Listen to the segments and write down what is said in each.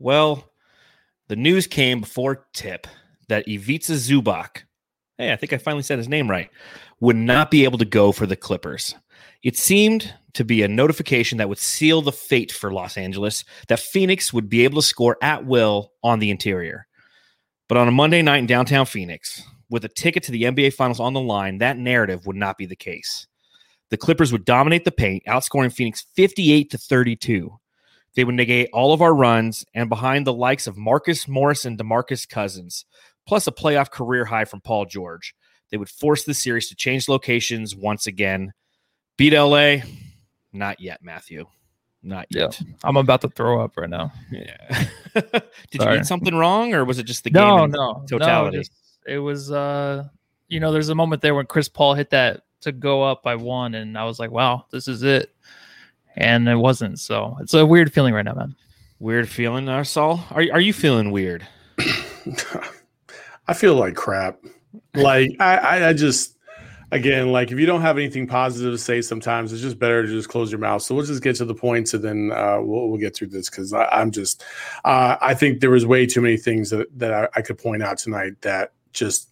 Well, the news came before tip that Ivica Zubac, hey, I think I finally said his name right, would not be able to go for the Clippers. It seemed to be a notification that would seal the fate for Los Angeles that Phoenix would be able to score at will on the interior. But on a Monday night in downtown Phoenix, with a ticket to the NBA Finals on the line, that narrative would not be the case. The Clippers would dominate the paint, outscoring Phoenix 58 to 32. They would negate all of our runs and behind the likes of Marcus Morris and DeMarcus Cousins, plus a playoff career high from Paul George. They would force the series to change locations once again. Beat LA? Not yet, Matthew. Not yet. Yeah, I'm about to throw up right now. Yeah. Did Sorry. you eat something wrong, or was it just the no, game no, totality? No, just, it was, uh, you know, there's a moment there when Chris Paul hit that to go up by one, and I was like, wow, this is it. And it wasn't. So it's a weird feeling right now, man. Weird feeling, uh, Saul. Are are you feeling weird? I feel like crap. Like I, I, I just again, like if you don't have anything positive to say, sometimes it's just better to just close your mouth. So we'll just get to the points, and then uh, we'll we'll get through this because I'm just uh, I think there was way too many things that that I, I could point out tonight that just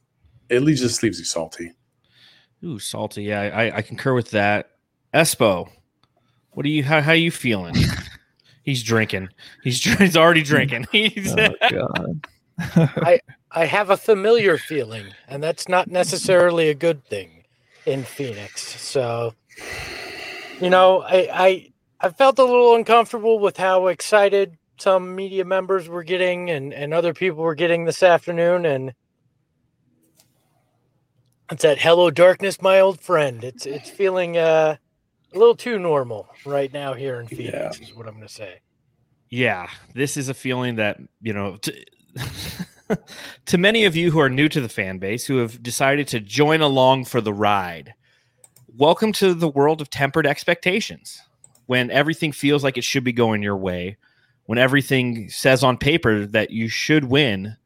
at least just leaves you salty. Ooh, salty. Yeah, I, I concur with that. Espo, what are you? How, how are you feeling? he's drinking. He's, he's already drinking. He's Oh, God. I have a familiar feeling, and that's not necessarily a good thing in Phoenix. So, you know, I I, I felt a little uncomfortable with how excited some media members were getting and, and other people were getting this afternoon. And it's that hello darkness, my old friend. It's it's feeling uh, a little too normal right now here in Phoenix, is what I'm gonna say. yeah, this is a feeling that you know. To, to many of you who are new to the fan base, who have decided to join along for the ride, welcome to the world of tempered expectations. When everything feels like it should be going your way, when everything says on paper that you should win,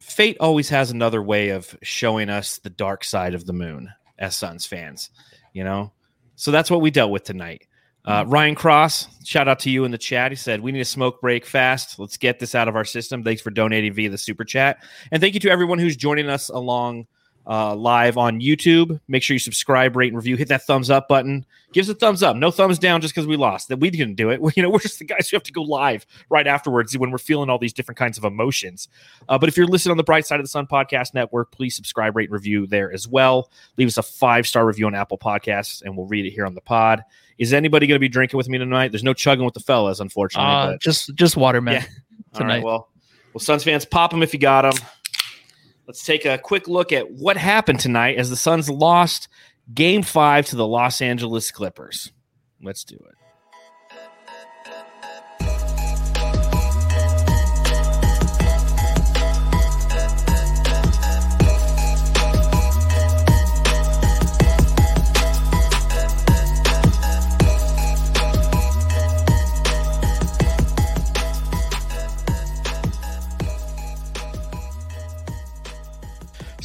fate always has another way of showing us the dark side of the moon as Suns fans, you know? So that's what we dealt with tonight. Uh, Ryan Cross, shout out to you in the chat. He said, We need a smoke break fast. Let's get this out of our system. Thanks for donating via the super chat. And thank you to everyone who's joining us along uh, live on YouTube. Make sure you subscribe, rate, and review. Hit that thumbs up button. Give us a thumbs up. No thumbs down just because we lost. That we didn't do it. You know, we're just the guys who have to go live right afterwards when we're feeling all these different kinds of emotions. Uh, but if you're listening on the Bright Side of the Sun podcast network, please subscribe, rate, and review there as well. Leave us a five star review on Apple Podcasts, and we'll read it here on the pod. Is anybody going to be drinking with me tonight? There's no chugging with the fellas, unfortunately. Uh, but just just water, man. Yeah. all right, tonight. well, well, Suns fans, pop them if you got them. Let's take a quick look at what happened tonight as the Suns lost Game Five to the Los Angeles Clippers. Let's do it.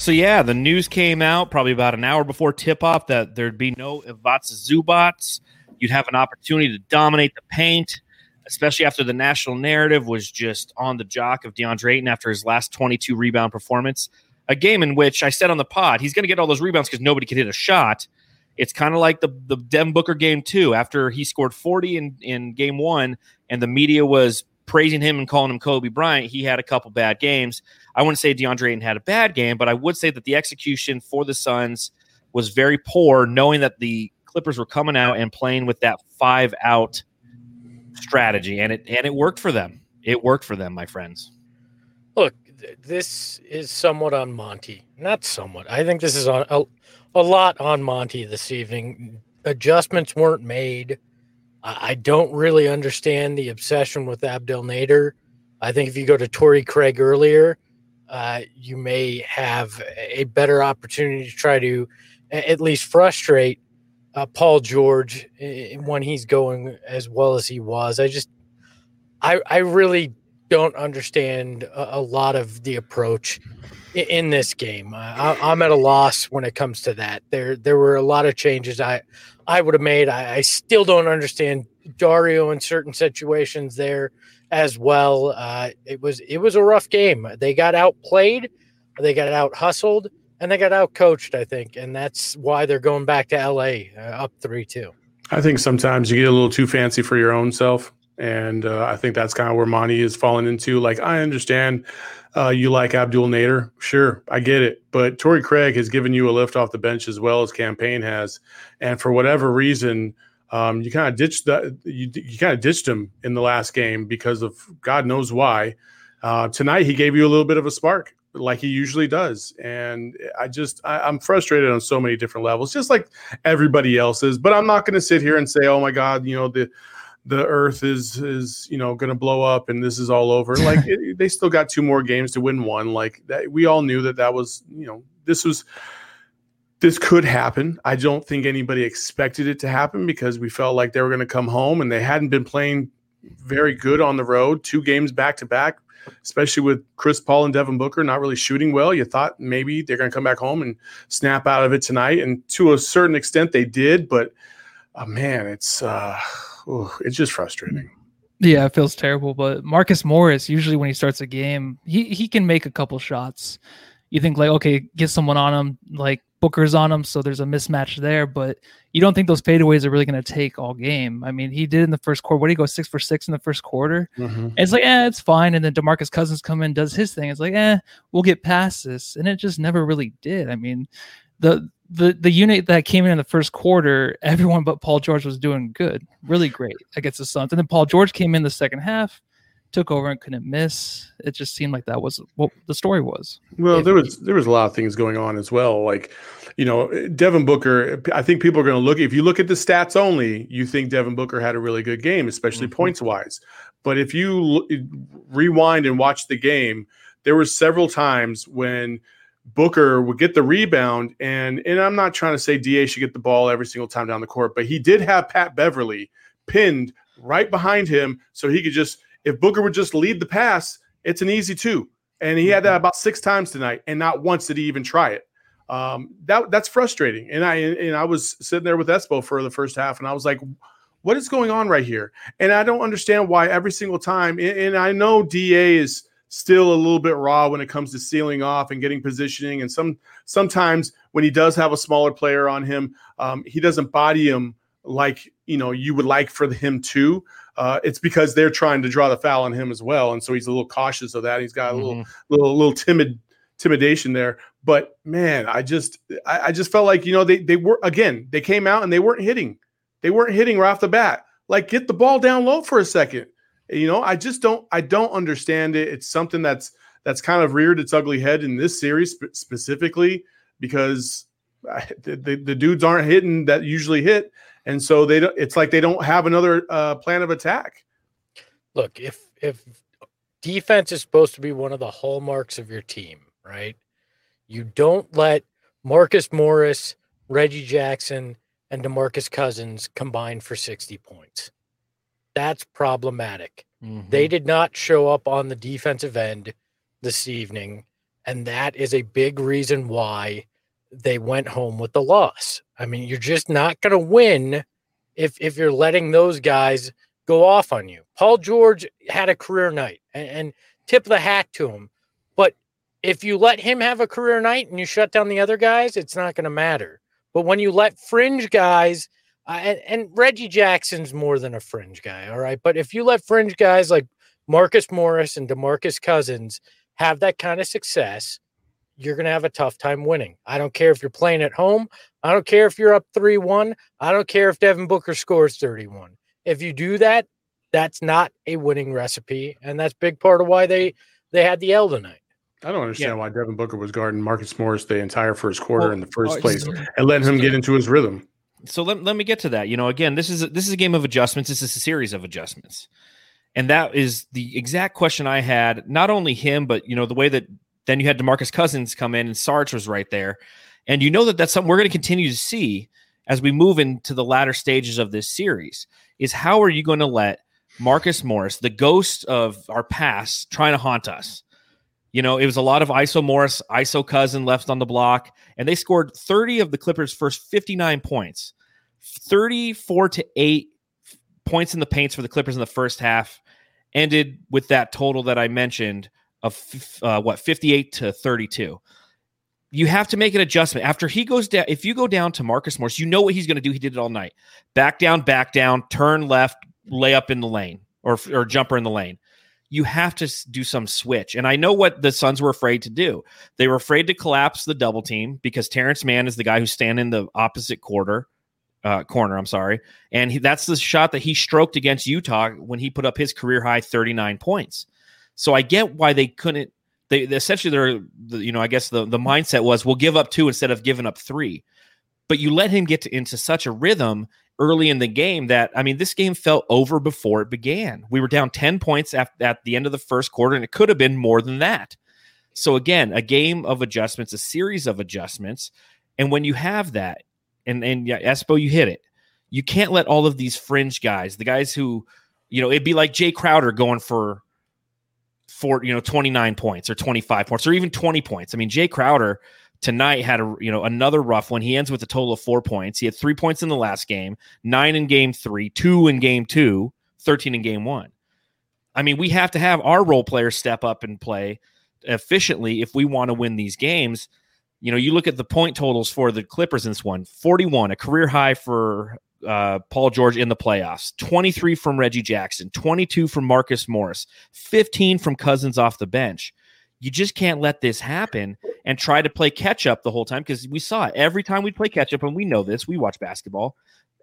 So yeah, the news came out probably about an hour before tip off that there'd be no Ivica Zubac. You'd have an opportunity to dominate the paint, especially after the national narrative was just on the jock of DeAndre Ayton after his last 22 rebound performance. A game in which I said on the pod, he's going to get all those rebounds because nobody could hit a shot. It's kind of like the the Devin Booker game too. After he scored 40 in in game one, and the media was praising him and calling him Kobe Bryant, he had a couple bad games. I wouldn't say DeAndre Ayton had a bad game, but I would say that the execution for the Suns was very poor, knowing that the Clippers were coming out and playing with that five out strategy, and it and it worked for them. It worked for them, my friends. Look, this is somewhat on Monty. Not somewhat. I think this is on a, a lot on Monty this evening. Adjustments weren't made. I, don't really understand the obsession with Abdel Nader. I think if you go to Torrey Craig earlier, uh, you may have a better opportunity to try to at least frustrate uh, Paul George when he's going as well as he was. I just, I, I really don't understand a, a lot of the approach i- in this game. I, I'm at a loss when it comes to that. There, there were a lot of changes I, I would have made. I, I still don't understand Dario in certain situations there as well. Uh, it was it was a rough game. They got outplayed, they got out hustled, and they got out coached. I think, and that's why they're going back to LA uh, up three two. I think sometimes you get a little too fancy for your own self. And uh, I think that's kind of where Monty is falling into. Like, I understand uh, you like Abdel Nader. Sure, I get it. But Torrey Craig has given you a lift off the bench as well as Cam Payne has. And for whatever reason, um, you kind of ditched that. You, you kind of ditched him in the last game because of God knows why. Uh, tonight, he gave you a little bit of a spark like he usually does. And I just, I, am frustrated on so many different levels, just like everybody else is. But I'm not going to sit here and say, oh my God, you know, the, the earth is is you know going to blow up and this is all over like it, they still got two more games to win one like that we all knew that that was you know this was this could happen i don't think anybody expected it to happen because we felt like they were going to come home and they hadn't been playing very good on the road two games back to back especially with Chris Paul and Devin Booker not really shooting well. You thought maybe they're going to come back home and snap out of it tonight, and to a certain extent they did. But uh, man, it's uh, it's just frustrating. Yeah, it feels terrible. But Marcus Morris, usually when he starts a game, he he can make a couple shots. You think like, okay, get someone on him, like Booker's on him, so there's a mismatch there. But you don't think those fadeaways are really going to take all game. I mean, he did in the first quarter. What did he go six for six in the first quarter? Mm-hmm. it's like, eh, it's fine. And then Demarcus Cousins come in, does his thing. It's like, eh, we'll get past this, and it just never really did. I mean, the the the unit that came in in the first quarter, everyone but Paul George was doing good, really great against the Suns. And then Paul George came in the second half, took over and couldn't miss. It just seemed like that was what the story was. Well, there was there was a lot of things going on as well. Like, you know, Devin Booker. I think people are going to look. If you look at the stats only, you think Devin Booker had a really good game, especially mm-hmm. points wise. But if you rewind and watch the game, there were several times when Booker would get the rebound, and and I'm not trying to say Da should get the ball every single time down the court, but he did have Pat Beverley pinned right behind him, so he could just if Booker would just lead the pass, it's an easy two. And he had that mm-hmm. about six times tonight, and not once did he even try it. Um, that that's frustrating. And I and I was sitting there with Espo for the first half, and I was like, "What is going on right here?" And I don't understand why every single time. And, and I know Da is still a little bit raw when it comes to sealing off and getting positioning. And some sometimes when he does have a smaller player on him, um, he doesn't body him like you know you would like for him to. Uh, it's because they're trying to draw the foul on him as well, and so he's a little cautious of that. He's got a little mm-hmm. little little timid intimidation there. But man, I just I, I just felt like you know they they were again they came out and they weren't hitting, they weren't hitting right off the bat. Like get the ball down low for a second you know, I just don't I don't understand it. It's something that's that's kind of reared its ugly head in this series sp- specifically because the, the, the, dudes aren't hitting that usually hit, and so they don't. It's like they don't have another uh, plan of attack. Look, if if defense is supposed to be one of the hallmarks of your team, right? You don't let Marcus Morris, Reggie Jackson, and DeMarcus Cousins combine for 60 points. That's problematic. Mm-hmm. They did not show up on the defensive end this evening. And that is a big reason why they went home with the loss. I mean, you're just not going to win if if you're letting those guys go off on you. Paul George had a career night and, and tip the hat to him. But if you let him have a career night and you shut down the other guys, it's not going to matter. But when you let fringe guys uh, and, and Reggie Jackson's more than a fringe guy, all right. But if you let fringe guys like Marcus Morris and Demarcus Cousins have that kind of success, you're going to have a tough time winning. I don't care if you're playing at home. I don't care if you're up 3 1. I don't care if Devin Booker scores 31. If you do that, that's not a winning recipe. And that's big part of why they, they had the L tonight. I don't understand yeah. why Devin Booker was guarding Marcus Morris the entire first quarter well, in the first oh, place and letting him get into his rhythm so let, let me get to that. You know, again, this is this is a game of adjustments. This is a series of adjustments, and that is the exact question I had. Not only him, but you know the way that then you had Demarcus Cousins come in and Sarge was right there, and you know that that's something we're going to continue to see as we move into the latter stages of this series. Is how are you going to let Marcus Morris, the ghost of our past, trying to haunt us? You know, it was a lot of ISO Morris, ISO Cousin left on the block, and they scored 30 of the Clippers' first 59 points, 34 to 8 points in the paints for the Clippers in the first half ended with that total that I mentioned of uh, what 58 to 32. You have to make an adjustment after he goes down. If you go down to Marcus Morris, you know what he's going to do. He did it all night. Back down, back down, turn left, lay up in the lane or or jumper in the lane. You have to do some switch. And I know what the Suns were afraid to do. They were afraid to collapse the double team because Terrence Mann is the guy who's standing in the opposite quarter uh, corner. I'm sorry, and he, that's the shot that he stroked against Utah when he put up his career high 39 points. So I get why they couldn't. They, essentially they're you know I guess the the mindset was we'll give up two instead of giving up three, but you let him get to, into such a rhythm early in the game that I mean this game felt over before it began. We were down 10 points at, at the end of the first quarter, and it could have been more than that. So again, a game of adjustments, a series of adjustments, and when you have that, and and yeah, Espo, you hit it. You can't let all of these fringe guys, the guys who, you know, it'd be like Jae Crowder going for for you know 29 points or 25 points or even 20 points. I mean, Jae Crowder tonight had a you know another rough one. He ends with a total of four points. He had three points in the last game, nine in game three, two in game two, 13 in game one. I mean, we have to have our role players step up and play efficiently if we want to win these games you know, you look at the point totals for the Clippers in this one 41, a career high for uh, Paul George in the playoffs, 23 from Reggie Jackson, 22 from Marcus Morris, 15 from Cousins off the bench. You just can't let this happen and try to play catch up the whole time because we saw it every time we play catch up, and we know this, we watch basketball.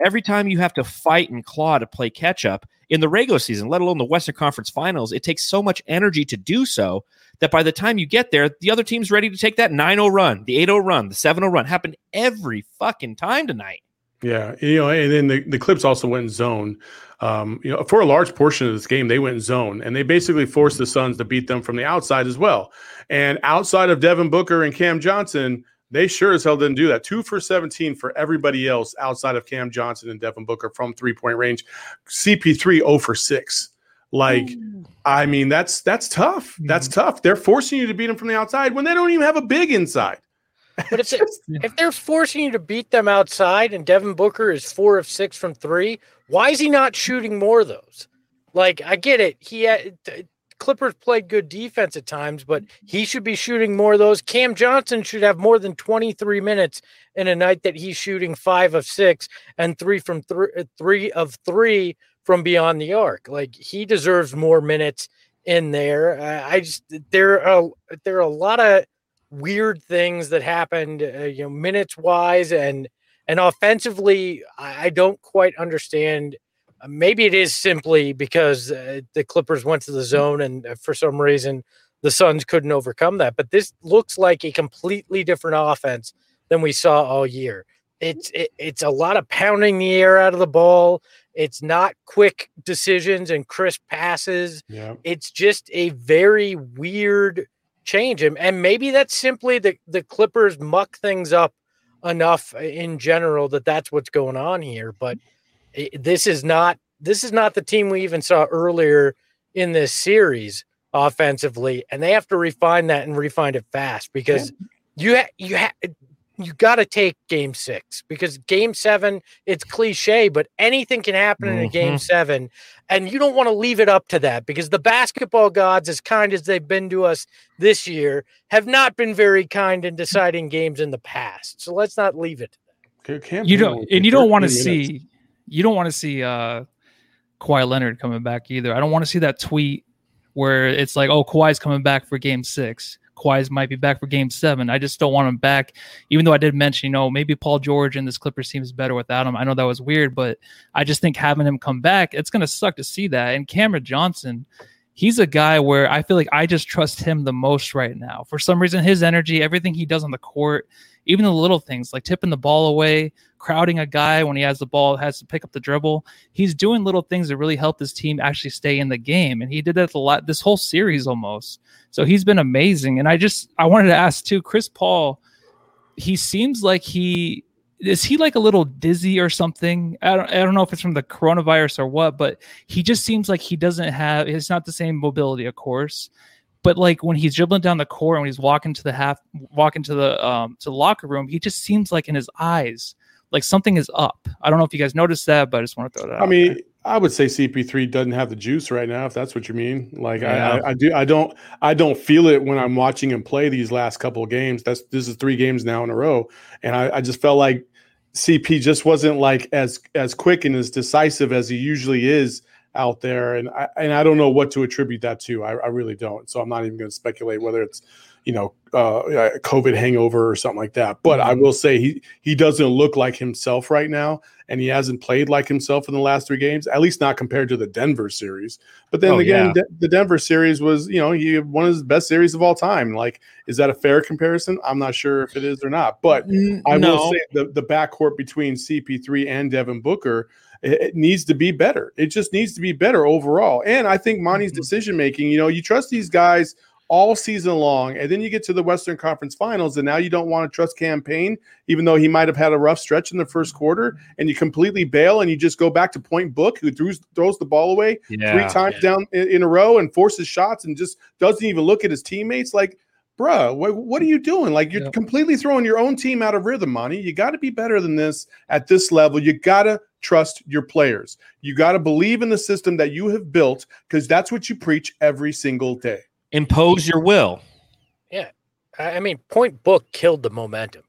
Every time you have to fight and claw to play catch up in the regular season, let alone the Western Conference Finals, it takes so much energy to do so that by the time you get there, the other team's ready to take that 9 0 run, the 8 0 run, the 7 0 run. Happened every fucking time tonight. Yeah. You know, and then the, the Clips also went in zone. Um, you know, for a large portion of this game, they went in zone and they basically forced the Suns to beat them from the outside as well. And outside of Devin Booker and Cam Johnson, they sure as hell didn't do that. Two for 17 for everybody else outside of Cam Johnson and Devin Booker from three point range. CP3 0 for 6. Like, Ooh. I mean, that's that's tough. That's mm-hmm. tough. They're forcing you to beat them from the outside when they don't even have a big inside. But if, if they're forcing you to beat them outside and Devin Booker is four of six from three, why is he not shooting more of those? Like, I get it. He had, Clippers played good defense at times, but he should be shooting more of those. Cam Johnson should have more than 23 minutes in a night that he's shooting five of six and three from three, three of three from beyond the arc. Like he deserves more minutes in there. Uh, I just there are there are a lot of weird things that happened, uh, you know, minutes wise and and offensively. I, I don't quite understand. Uh, maybe it is simply because uh, the Clippers went to the zone and uh, for some reason the Suns couldn't overcome that. But this looks like a completely different offense than we saw all year. It's it, it's a lot of pounding the air out of the ball. It's not quick decisions and crisp passes. Yeah. It's just a very weird change. him. and maybe that's simply the, the Clippers muck things up enough uh, in general that that's what's going on here. But it, this is not this is not the team we even saw earlier in this series offensively, and they have to refine that and refine it fast because yeah. you ha- you ha- you got to take game six because game seven, it's cliche, but anything can happen mm-hmm. in a game mm-hmm. seven. And you don't want to leave it up to that because the basketball gods, as kind as they've been to us this year, have not been very kind in deciding games in the past. So let's not leave it You don't, and you don't want to see, you don't want to see, uh, Kawhi Leonard coming back either. I don't want to see that tweet where it's like, oh, Kawhi's coming back for game six. Kawhi's might be back for game seven. I just don't want him back, even though I did mention, you know, maybe Paul George and this Clippers team is better without him. I know that was weird, but I just think having him come back, it's going to suck to see that. And Cameron Johnson, he's a guy where I feel like I just trust him the most right now. For some reason, his energy, everything he does on the court, even the little things like tipping the ball away, crowding a guy when he has the ball, has to pick up the dribble. He's doing little things that really help this team actually stay in the game. And he did that a lot this whole series almost. So he's been amazing. And I just I wanted to ask too, Chris Paul, he seems like he is he like a little dizzy or something? I don't, I don't know if it's from the coronavirus or what, but he just seems like he doesn't have, it's not the same mobility, of course but like when he's dribbling down the court and when he's walking to the half walking to the um to the locker room he just seems like in his eyes like something is up i don't know if you guys noticed that but i just want to throw that out. i mean I would say CP3 doesn't have the juice right now, if that's what you mean. Like Yeah. I, I do, I don't, I don't feel it when I'm watching him play these last couple of games. That's this is three games now in a row, and I, I just felt like CP just wasn't like as as quick and as decisive as he usually is out there, and I and I don't know what to attribute that to. I, I really don't. So I'm not even going to speculate whether it's you know uh, COVID hangover or something like that. But I will say he he doesn't look like himself right now, and he hasn't played like himself in the last three games. At least not compared to the Denver series. But then Oh, again, yeah. De- the Denver series was you know he one of his best series of all time. Like, is that a fair comparison? I'm not sure if it is or not. But I will say the the backcourt between CP3 and Devin Booker. It, needs to be better. It just needs to be better overall. And I think Monty's Mhm. decision making, you know, you trust these guys all season long, and then you get to the Western Conference Finals, and now you don't want to trust Cam Payne, even though he might have had a rough stretch in the first quarter, and you completely bail and you just go back to Point Book, who throws throws the ball away yeah. three times yeah. down in, in a row and forces shots and just doesn't even look at his teammates like bruh what, what are you doing like you're Yeah. completely throwing your own team out of rhythm monty you got to be better than this at this level you got to trust your players you got to believe in the system that you have built because that's what you preach every single day Impose your will. Yeah. I mean, Point Book killed the momentum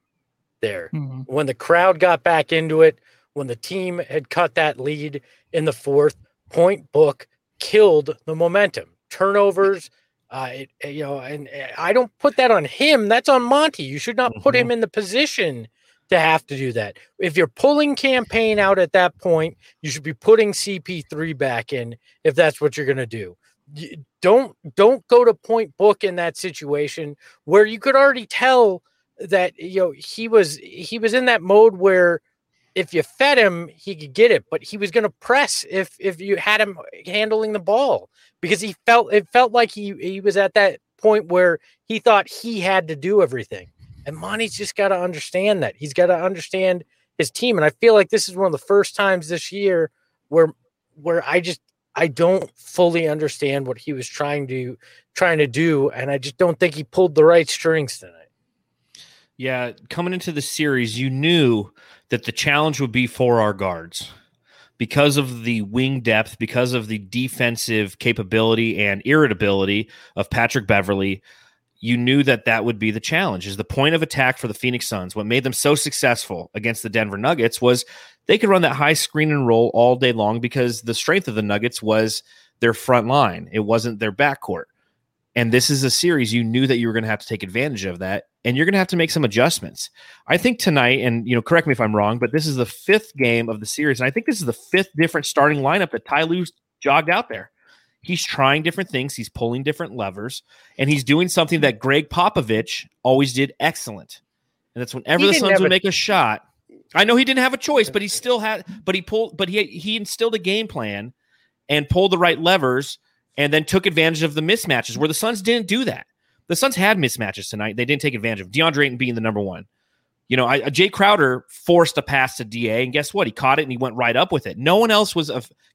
there. Mhm. when the crowd got back into it, when the team had cut that lead in the fourth, Point Book killed the momentum. Turnovers, uh, it, uh, you know, and uh, I don't put that on him. That's on Monty. You should not put him in the position to have to do that. If you're pulling Cam Payne out at that point, you should be putting CP3 back in if that's what you're going to do. Don't don't go to Point Book in that situation where you could already tell that you know he was he was in that mode where if you fed him he could get it but he was going to press if if you had him handling the ball because he felt it felt like he he was at that point where he thought he had to do everything. And Monty's just got to understand that. He's got to understand his team. And I feel like this is one of the first times this year where where I just I don't fully understand what he was trying to trying to do and I just don't think he pulled the right strings tonight Yeah, coming into the series, you knew that the challenge would be for our guards because of the wing depth, because of the defensive capability and irritability of Patrick Beverley. You knew that that would be the challenge. Is the point of attack for the Phoenix Suns? What made them so successful against the Denver Nuggets was they could run that high screen and roll all day long because the strength of the Nuggets was their front line. It wasn't their backcourt. And this is a series you knew that you were going to have to take advantage of that, and you're going to have to make some adjustments. I think tonight, and you know, correct me if I'm wrong, but this is the fifth game of the series, and I think this is the fifth different starting lineup that Ty Lue's jogged out there. He's trying different things, he's pulling different levers, and he's doing something that Gregg Popovich always did excellent. And that's whenever He the Suns would make a shot. I know he didn't have a choice, but he still had. But he pulled. But he he instilled a game plan and pulled the right levers, and then took advantage of the mismatches where the Suns didn't do that. The Suns had mismatches tonight. They didn't take advantage of DeAndre Ayton being the number one. You know, I, uh, Jae Crowder forced a pass to Da, and guess what? He caught it and he went right up with it. No one else was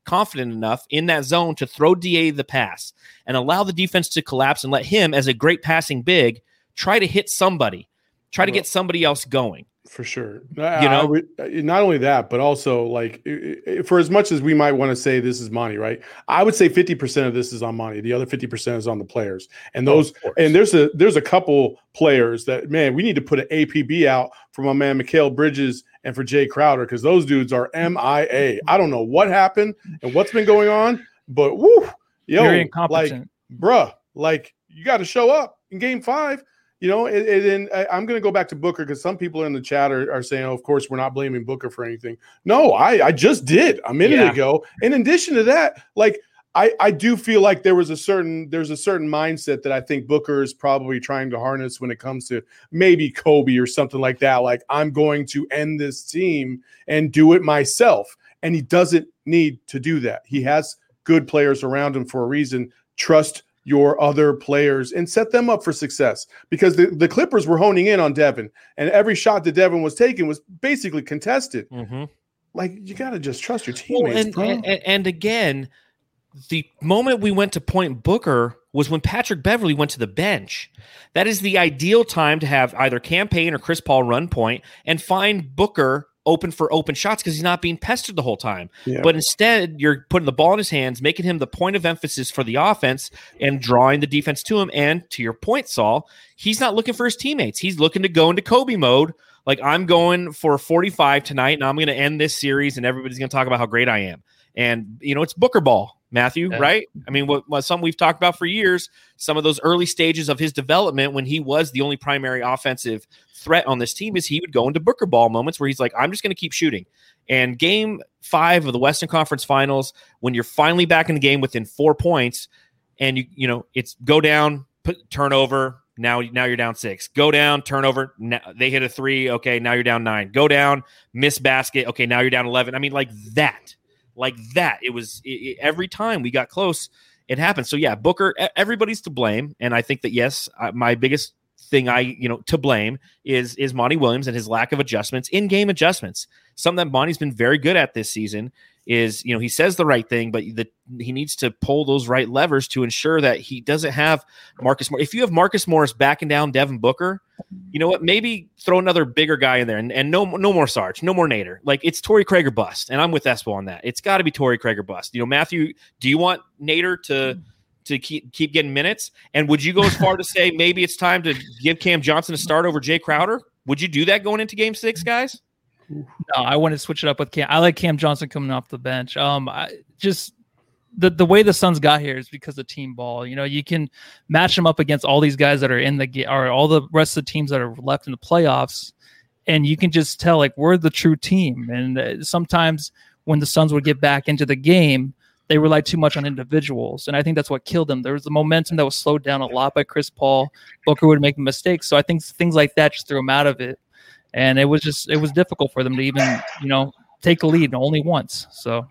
confident enough in that zone to throw Da the pass and allow the defense to collapse and let him, as a great passing big, try to hit somebody, try to get somebody else going. For sure You you know? know uh, not only that but also like i- i- for as much as we might want to say this is Monty, right i would say 50% of this is on Monty. the other 50% is on the players and oh, those Of course. and there's a there's a couple players that man we need to put an apb out for my man Mikal Bridges and for Jae Crowder because those dudes are mia i don't know what happened and what's been going on but woo yo Very like bruh, like you got to show up in game five. You know, and, and then I, I'm going to go back to Booker because some people in the chat are, are saying, oh, of course, we're not blaming Booker for anything. No, I, I just did a minute Yeah. ago. In addition to that, like I, I do feel like there was a certain there's a certain mindset that I think Booker is probably trying to harness when it comes to maybe Kobe or something like that. Like I'm going to end this team and do it myself, and he doesn't need to do that. He has good players around him for a reason. Trust your other players and set them up for success because the, the Clippers were honing in on Devin, and every shot that Devin was taking was basically contested. Mm-hmm. Like you got to just trust your Well, teammates, and, bro. and, and- and again, the moment we went to point Booker was when Patrick Beverley went to the bench. That is the ideal time to have either Cam Payne or Chris Paul run point and find Booker open for open shots because he's not being pestered the whole time. Yeah. But instead, you're putting the ball in his hands, making him the point of emphasis for the offense and drawing the defense to him. And to your point, Saul, he's not looking for his teammates. He's looking to go into Kobe mode. Like, I'm going for 45 tonight, and I'm going to end this series, and everybody's going to talk about how great I am. And, you know, it's Booker ball, Matthew, Yeah. right? I mean, what, what some we've talked about for years, some of those early stages of his development when he was the only primary offensive threat on this team is he would go into Booker ball moments where he's like, I'm just going to keep shooting. And game five of the Western Conference Finals, when you're finally back in the game within four points, and you you know it's go down, put turnover. Now now you're down six. Go down, turnover. Now, they hit a three. Okay, now you're down nine. Go down, miss basket. Okay, now you're down eleven. I mean, like that, like that. It was it, it- every time we got close, it happened. So yeah, Booker. Everybody's to blame, and I think that yes, I, my biggest thing I you know to blame is is Monty Williams and his lack of adjustments, in game adjustments. Something that Monty's been very good at this season is you know he says the right thing, but the, he needs to pull those right levers to ensure that he doesn't have Marcus. If you have Marcus Morris backing down Devin Booker, you know what? Maybe throw another bigger guy in there, and, and no no more Sarge, no more Nader. Like it's Torrey Craig or bust, and I'm with Espo on that. It's got to be Torrey Craig or bust. You know, Matthew, do you want Nader to? To keep keep getting minutes, and would you go as far to say maybe it's time to give Cam Johnson a start over Jae Crowder? Would you do that going into Game Six, guys? No, I want to switch it up with Cam. I like Cam Johnson coming off the bench. Um, I just the the way the Suns got here is because of team ball. You know, you can match them up against all these guys that are in the ga- or all the rest of the teams that are left in the playoffs, and you can just tell like we're the true team. And uh, sometimes when the Suns would get back into the game, they relied too much on individuals, and I think that's what killed them. There was the momentum that was slowed down a lot by Chris Paul. Booker would make mistakes, so I think things like that just threw him out of it and it was just it was difficult for them to even you know take a lead only once. So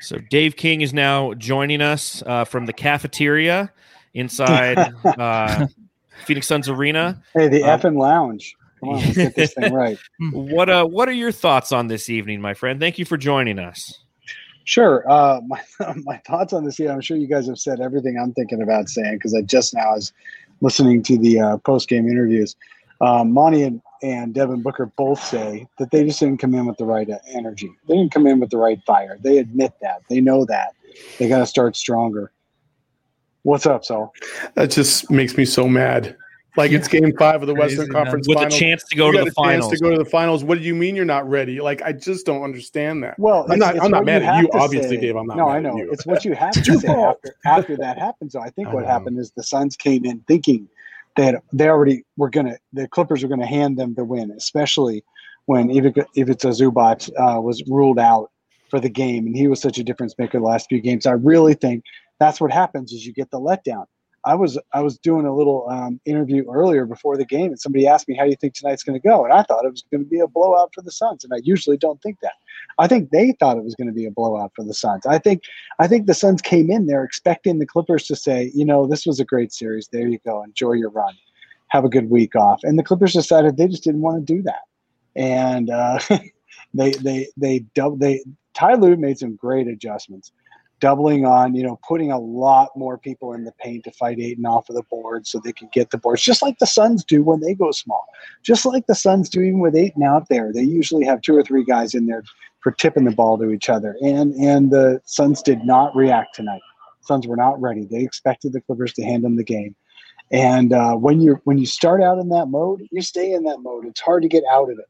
So Dave King is now joining us uh, from the cafeteria inside uh, Phoenix Suns Arena. Hey, the Um, effing lounge. Come on, let's get this thing right. What uh, what are your thoughts on this evening, my friend? Thank you for joining us. Sure. Uh, my my thoughts on this. Yeah, I'm sure you guys have said everything I'm thinking about saying because I just now was listening to the uh, post game interviews. Um, Monty and, and Devin Booker both say that they just didn't come in with the right uh, energy. They didn't come in with the right fire. They admit that. They know that. They got to start stronger. What's up, Saul? That just makes me so mad. Like it's game five of the Crazy, Western man. Conference With a chance to go You to the a finals. to go to the finals. What do you mean you're not ready? Like I just don't understand that. Well, I'm not- I'm not what mad at you, obviously, say- Dave, I'm not No, mad I at know. you. It's what you have to say after, after that happened. So I think I what know. happened is the Suns came in thinking that they already were gonna, the Clippers were gonna hand them the win, especially when Ivica, Ivica Zubac uh, was ruled out for the game, and he was such a difference maker the last few games. I really think that's what happens is you get the letdown. I was I was doing a little um, interview earlier before the game, and somebody asked me, "How do you think tonight's going to go?" And I thought it was going to be a blowout for the Suns, and I usually don't think that. I think they thought it was going to be a blowout for the Suns. I think I think the Suns came in there expecting the Clippers to say, you know, this was a great series. There you go. Enjoy your run. Have a good week off. And the Clippers decided they just didn't want to do that. And uh, they they they dub they Ty Lue made some great adjustments, doubling on, you know, putting a lot more people in the paint to fight Ayton off of the board so they can get the boards, just like the Suns do when they go small. Just like the Suns do even with Ayton out there. They usually have two or three guys in there for tipping the ball to each other. And and the Suns did not react tonight. Suns were not ready. They expected the Clippers to hand them the game. And uh, when you when you start out in that mode, you stay in that mode. It's hard to get out of it.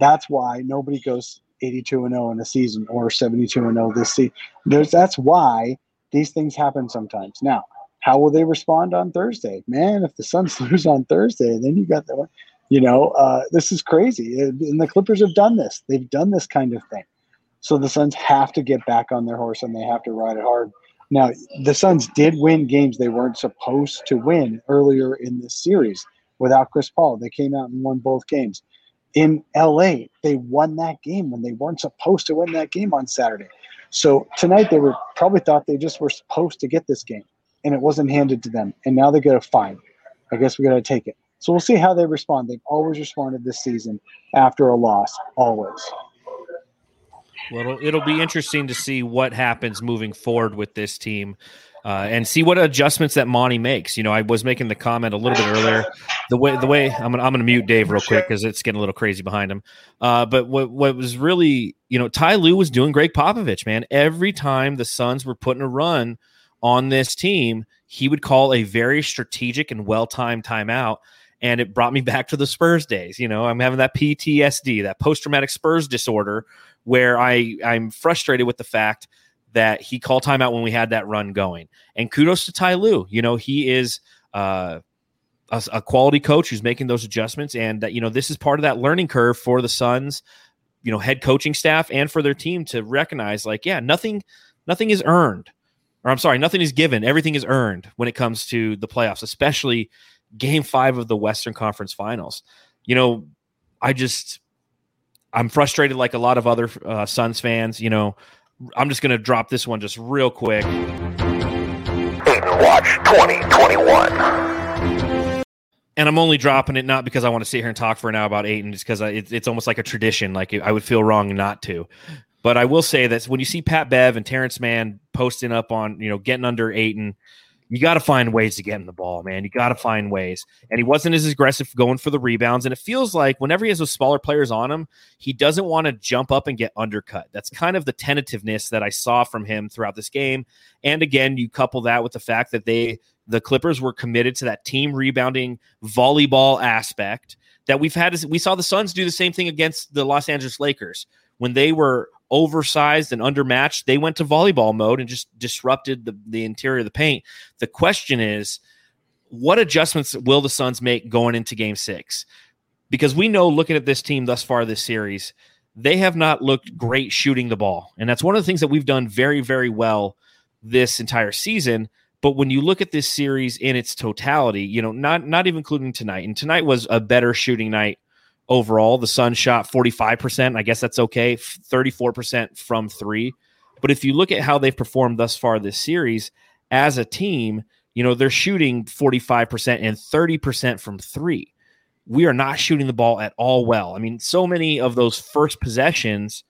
That's why nobody goes 82 and 0 in a season or 72 and 0 this season. There's that's why these things happen sometimes. Now, how will they respond on Thursday? Man, if the Suns lose on Thursday, then you got the you know, uh, this is crazy. And the Clippers have done this. They've done this kind of thing. So the Suns have to get back on their horse and they have to ride it hard. Now, the Suns did win games they weren't supposed to win earlier in this series without Chris Paul. They came out and won both games. In LA, they won that game when they weren't supposed to win that game on Saturday. So tonight they were probably thought they just were supposed to get this game and it wasn't handed to them. And now they got a fine. I guess we got to take it. So we'll see how they respond. They've always responded this season after a loss, always. Well, it'll, it'll be interesting to see what happens moving forward with this team. uh, and see what adjustments that Monty makes. You know, I was making the comment a little bit earlier. The way the way I'm gonna I'm gonna mute Dave real quick because it's getting a little crazy behind him. Uh, but what what was really you know Ty Lue was doing Gregg Popovich, man. Every time the Suns were putting a run on this team, he would call a very strategic and well timed timeout. And it brought me back to the Spurs days. You know, I'm having that PTSD, that post traumatic Spurs disorder, where I I'm frustrated with the fact that he called timeout when we had that run going. And kudos to Ty Lue. You know, he is uh, a, a, quality coach who's making those adjustments. And that, you know, this is part of that learning curve for the Suns, you know, head coaching staff and for their team to recognize like, yeah, nothing, nothing is earned. Or I'm sorry, nothing is given. Everything is earned when it comes to the playoffs, especially game five of the Western Conference Finals. You know, I just, I'm frustrated like a lot of other uh, Suns fans. You know, I'm just to drop this one just real quick. Watch 2021. And I'm only dropping it not because I want to sit here and talk for an hour about Ayton, just because it's, it's almost like a tradition. Like I would feel wrong not to. But I will say that when you see Pat Bev and Terrence Mann posting up on, you know, getting under Ayton, you got to find ways to get him the ball, man. You got to find ways. And he wasn't as aggressive going for the rebounds. And it feels like whenever he has those smaller players on him, he doesn't want to jump up and get undercut. That's kind of the tentativeness that I saw from him throughout this game. And again, you couple that with the fact that they, the Clippers, were committed to that team rebounding volleyball aspect that we've had. We saw the Suns do the same thing against the Los Angeles Lakers when they were oversized and undermatched, they went to volleyball mode and just disrupted the, the interior of the paint. The question is, what adjustments will the Suns make going into game six? Because we know looking at this team thus far this series, they have not looked great shooting the ball. And that's one of the things that we've done very, very well this entire season. But when you look at this series in its totality, you know, not not even including tonight, and tonight was a better shooting night overall. The Sun shot 45%. I guess that's okay. 34% from three. But if you look at how they've performed thus far this series as a team, you know, they're shooting 45% and 30% from three. We are not shooting the ball at all well. I mean, so many of those first possessions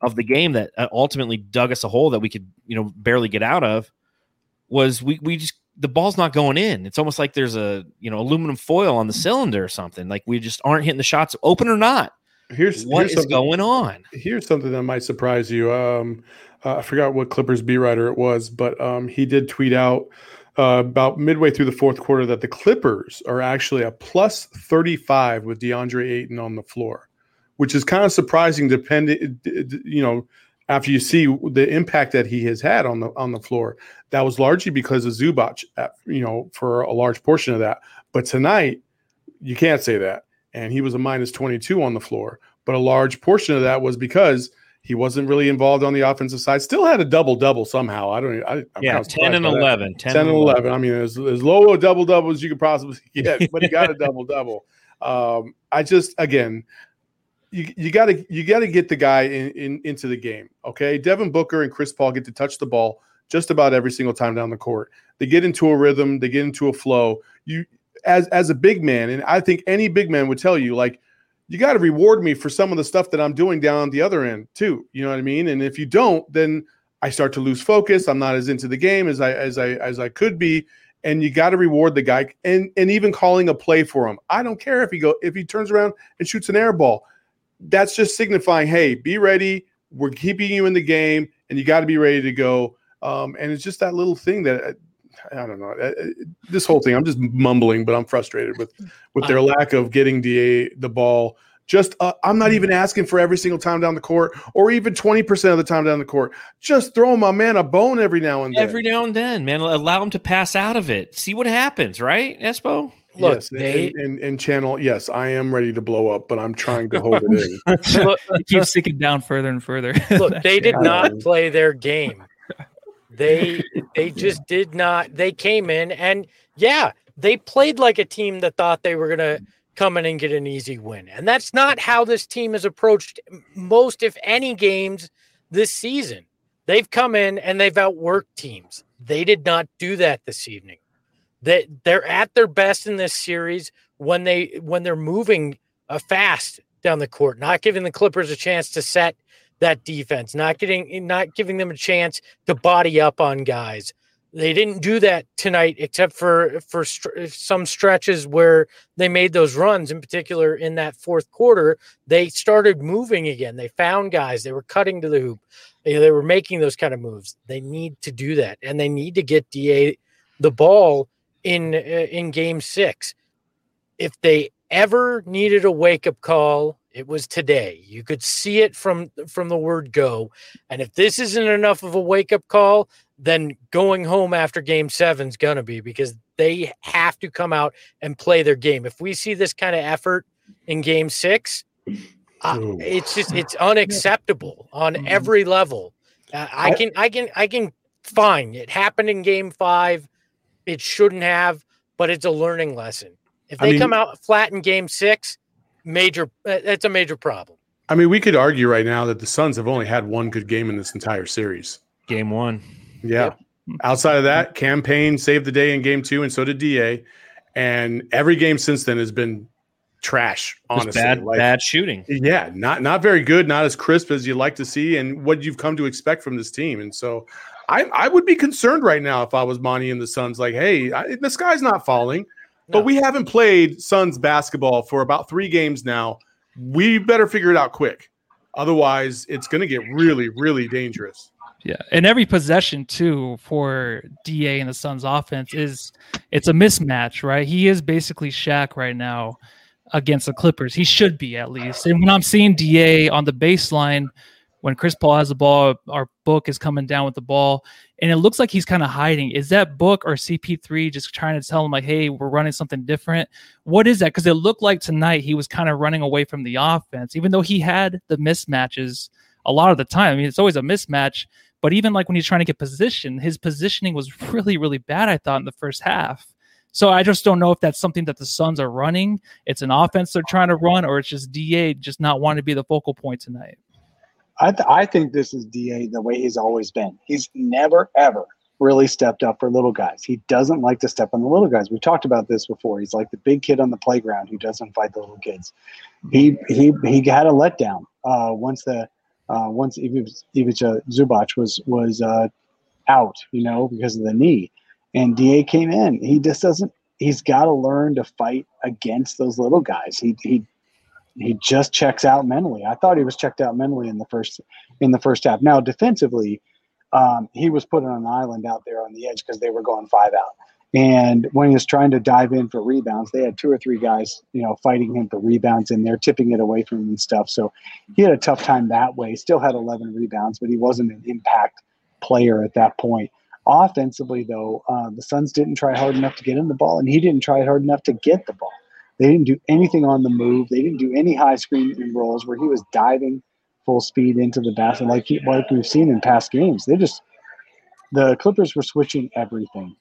of the game that uh, ultimately dug us a hole that we could, you know, barely get out of was we we just the ball's not going in. It's almost like there's a you know aluminum foil on the cylinder or something. Like we just aren't hitting the shots, open or not. Here's what here's is going on. Here's something that might surprise you. Um, uh, I forgot what Clippers B writer it was, but um, he did tweet out uh, about midway through the fourth quarter that the Clippers are actually a plus 35 with DeAndre Ayton on the floor, which is kind of surprising. Depending, you know, after you see the impact that he has had on the on the floor. That was largely because of Zubac, you know, for a large portion of that. But tonight, you can't say that. And he was a minus 22 on the floor. But a large portion of that was because he wasn't really involved on the offensive side. Still had a double double somehow. I don't. I, I'm yeah, ten and 11, 10, 10 and 11. 11. I mean, as, as low a double double as you could possibly get, but he got a double double. Um, I just again, you, you gotta you gotta get the guy in, in into the game. Okay, Devin Booker and Chris Paul get to touch the ball just about every single time down the court. They get into a rhythm, they get into a flow. You as as a big man, and I think any big man would tell you, like, you got to reward me for some of the stuff that I'm doing down the other end too. You know what I mean? And if you don't, then I start to lose focus. I'm not as into the game as I as I as I could be. And you got to reward the guy, and and even calling a play for him. I don't care if he go if he turns around and shoots an air ball that's just signifying, hey, be ready. We're keeping you in the game, and you got to be ready to go. Um, and it's just that little thing that uh, I don't know. Uh, uh, this whole thing, I'm just mumbling, but I'm frustrated with with their lack of getting the the ball. Just uh, I'm not even asking for every single time down the court, or even 20 percent of the time down the court. Just throw my man a bone every now and then. Every now and then, man. Allow him to pass out of it. See what happens, right, Espo? Look, yes, they and, and, channel. Yes, I am ready to blow up, but I'm trying to hold it in. look, keep sticking down further and further. Look, they did not play their game. They they just did not. They came in and yeah, they played like a team that thought they were gonna come in and get an easy win, and that's not how this team has approached most, if any, games this season. They've come in and they've outworked teams. They did not do that this evening that they're at their best in this series when they when they're moving uh, fast down the court, not giving the Clippers a chance to set that defense, not getting not giving them a chance to body up on guys. They didn't do that tonight, except for for str- some stretches where they made those runs. In particular, in that fourth quarter, they started moving again. They found guys. They were cutting to the hoop. They, they were making those kind of moves. They need to do that, and they need to get Da the ball in uh, in Game Six. If they ever needed a wake up call, it was today. You could see it from from the word go. And if this isn't enough of a wake up call, then going home after game seven is going to be because they have to come out and play their game. If we see this kind of effort in game six, uh, it's just it's unacceptable on Mm-hmm. every level. Uh, I can I can I can fine. It happened in game five. It shouldn't have, but it's a learning lesson. If I they mean- come out flat in game six, major uh, that's a major problem. I mean, we could argue right now that the Suns have only had one good game in this entire series. Game one. Yeah. Outside of that, Cam Payne saved the day in game two, and so did DA. And every game since then has been trash, Just honestly. bad, Like, bad shooting. Yeah, not not very good, not as crisp as you'd like to see, and what you've come to expect from this team. And so, I I would be concerned right now if I was Monty and the Suns. Like, hey, I, the sky's not falling, No. but we haven't played Suns basketball for about three games now. We better figure it out quick, otherwise, it's going to get really, really dangerous. Yeah, and every possession too for Da and the Suns offense is it's a mismatch, right? He is basically Shaq right now against the Clippers. He should be at least. And when I'm seeing Da on the baseline, when Chris Paul has the ball, our book is coming down with the ball, and it looks like he's kind of hiding. Is that book or CP3 just trying to tell him like, "Hey, we're running something different"? What is that? Because it looked like tonight he was kind of running away from the offense, even though he had the mismatches a lot of the time. I mean, it's always a mismatch. But even like when he's trying to get position, his positioning was really, really bad, I thought, in the first half. So I just don't know if that's something that the Suns are running. It's an offense they're trying to run, or it's just DA just not wanting to be the focal point tonight. I, th- I think this is Da the way he's always been. He's never ever really stepped up for little guys. He doesn't like to step on the little guys. We talked about this before. He's like the big kid on the playground who doesn't fight the little kids. He he he had a letdown uh, once the uh, once Ivica Zubac was was uh, out, you know, because of the knee, and Da came in. He just doesn't. He's got to learn to fight against those little guys. He he he just checks out mentally. I thought he was checked out mentally in the first in the first half. Now defensively, um, he was put on an island out there on the edge because they were going five out. And when he was trying to dive in for rebounds, they had two or three guys, you know, fighting him for rebounds, and they're tipping it away from him and stuff. So he had a tough time that way. Still had 11 rebounds, but he wasn't an impact player at that point. Offensively, though, uh, the Suns didn't try hard enough to get him the ball, and he didn't try hard enough to get the ball. They didn't do anything on the move. They didn't do any high screen rolls where he was diving full speed into the basket like he, like we've seen in past games. They just the Clippers were switching everything,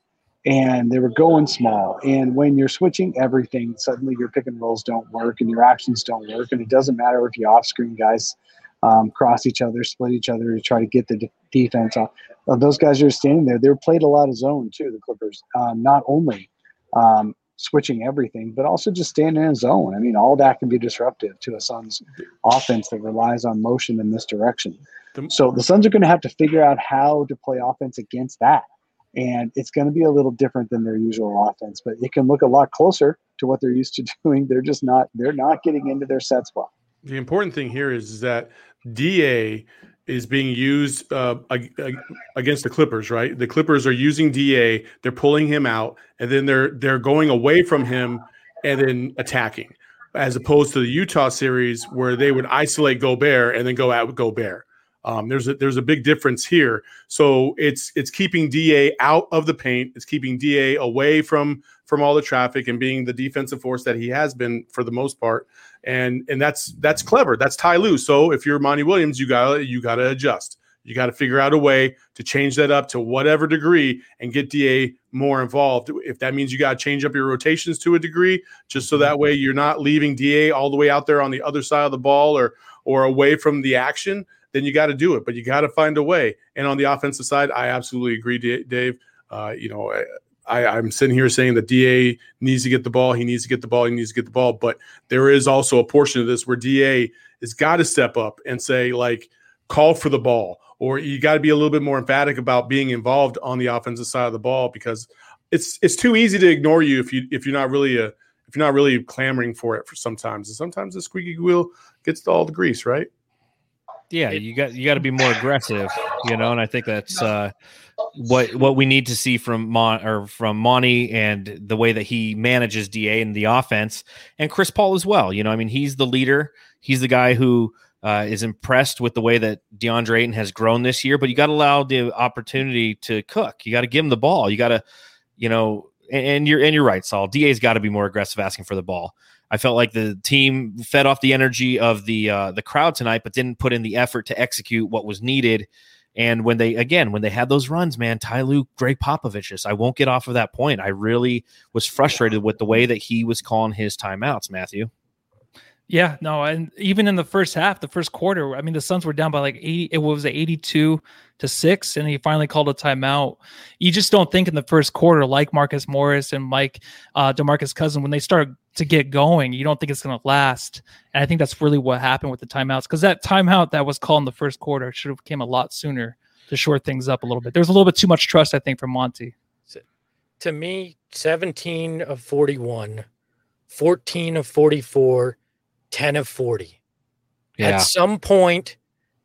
and they were going small. And when you're switching everything, suddenly your pick and rolls don't work and your actions don't work. And it doesn't matter if you off screen guys um, cross each other, split each other to try to get the de- defense off. Uh, those guys are standing there. They played a lot of zone too. The Clippers, um, not only um, switching everything, but also just standing in a zone. I mean, all that can be disruptive to a Suns offense that relies on motion in this direction. So the Suns are going to have to figure out how to play offense against that. And it's going to be a little different than their usual offense, but it can look a lot closer to what they're used to doing. They're just not they're not getting into their set spot. The important thing here is, is that DA is being used uh, ag- ag- against the Clippers, right? The Clippers are using DA, they're pulling him out, and then they're they're going away from him and then attacking, as opposed to the Utah series where they would isolate Gobert and then go out with Gobert. Um, there's a there's a big difference here. So it's it's keeping Da out of the paint. It's keeping Da away from from all the traffic and being the defensive force that he has been for the most part. And and that's that's clever. That's Ty Lue. So if you're Monty Williams, you got you got to adjust. You got to figure out a way to change that up to whatever degree and get Da more involved. If that means you got to change up your rotations to a degree, just so that way you're not leaving Da all the way out there on the other side of the ball or or away from the action, then you got to do it. But you got to find a way. And on the offensive side, I absolutely agree, Dave. Uh, you know, I, I'm sitting here saying that Da needs to get the ball. He needs to get the ball. He needs to get the ball. But there is also a portion of this where Da has got to step up and say, like, call for the ball or you got to be a little bit more emphatic about being involved on the offensive side of the ball because it's it's too easy to ignore you if you if you're not really a if you're not really clamoring for it for sometimes. And sometimes the squeaky wheel gets all the grease, right? Yeah, you got you got to be more aggressive, you know, and I think that's uh, what what we need to see from Mon or from Monty and the way that he manages Da and the offense, and Chris Paul as well. You know, I mean, he's the leader. He's the guy who uh, is impressed with the way that DeAndre Ayton has grown this year. But you got to allow the opportunity to cook. You got to give him the ball. You got to, you know, and, and you're and you're right, Saul. Da's got to be more aggressive asking for the ball. I felt like the team fed off the energy of the uh, the crowd tonight, but didn't put in the effort to execute what was needed. And when they again, when they had those runs, man, Ty Lue, Gregg Popovich, just I won't get off of that point. I really was frustrated with the way that he was calling his timeouts, Matthew. Yeah, no, and even in the first half, the first quarter, I mean, the Suns were down by like 80, it was 82 to 6, and he finally called a timeout. You just don't think in the first quarter, like Marcus Morris and Mike uh, Demarcus Cousin, when they start to get going, you don't think it's going to last. And I think that's really what happened with the timeouts because that timeout that was called in the first quarter should have came a lot sooner to shore things up a little bit. There's a little bit too much trust, I think, from Monty. To me, 17 of 41, 14 of 44 10 of 40. Yeah. At some point,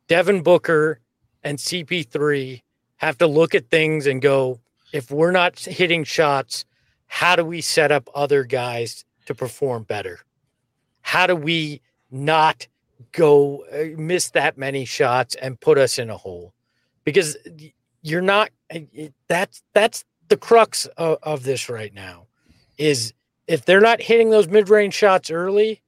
Devin Booker and CP3 have to look at things and go, if we're not hitting shots, how do we set up other guys to perform better? How do we not go uh, miss that many shots and put us in a hole? Because you're not uh, that's that's the crux of, of this right now is if they're not hitting those mid-range shots early,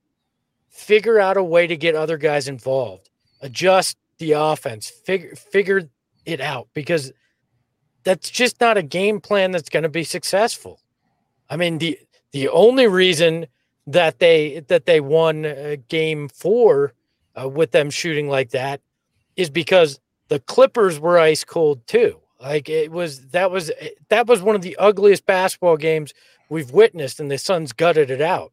figure out a way to get other guys involved, adjust the offense, figure figure it out because that's just not a game plan that's going to be successful. I mean the the only reason that they that they won uh, game 4 uh, with them shooting like that is because the Clippers were ice cold too. Like it was that was that was one of the ugliest basketball games we've witnessed and the Suns gutted it out.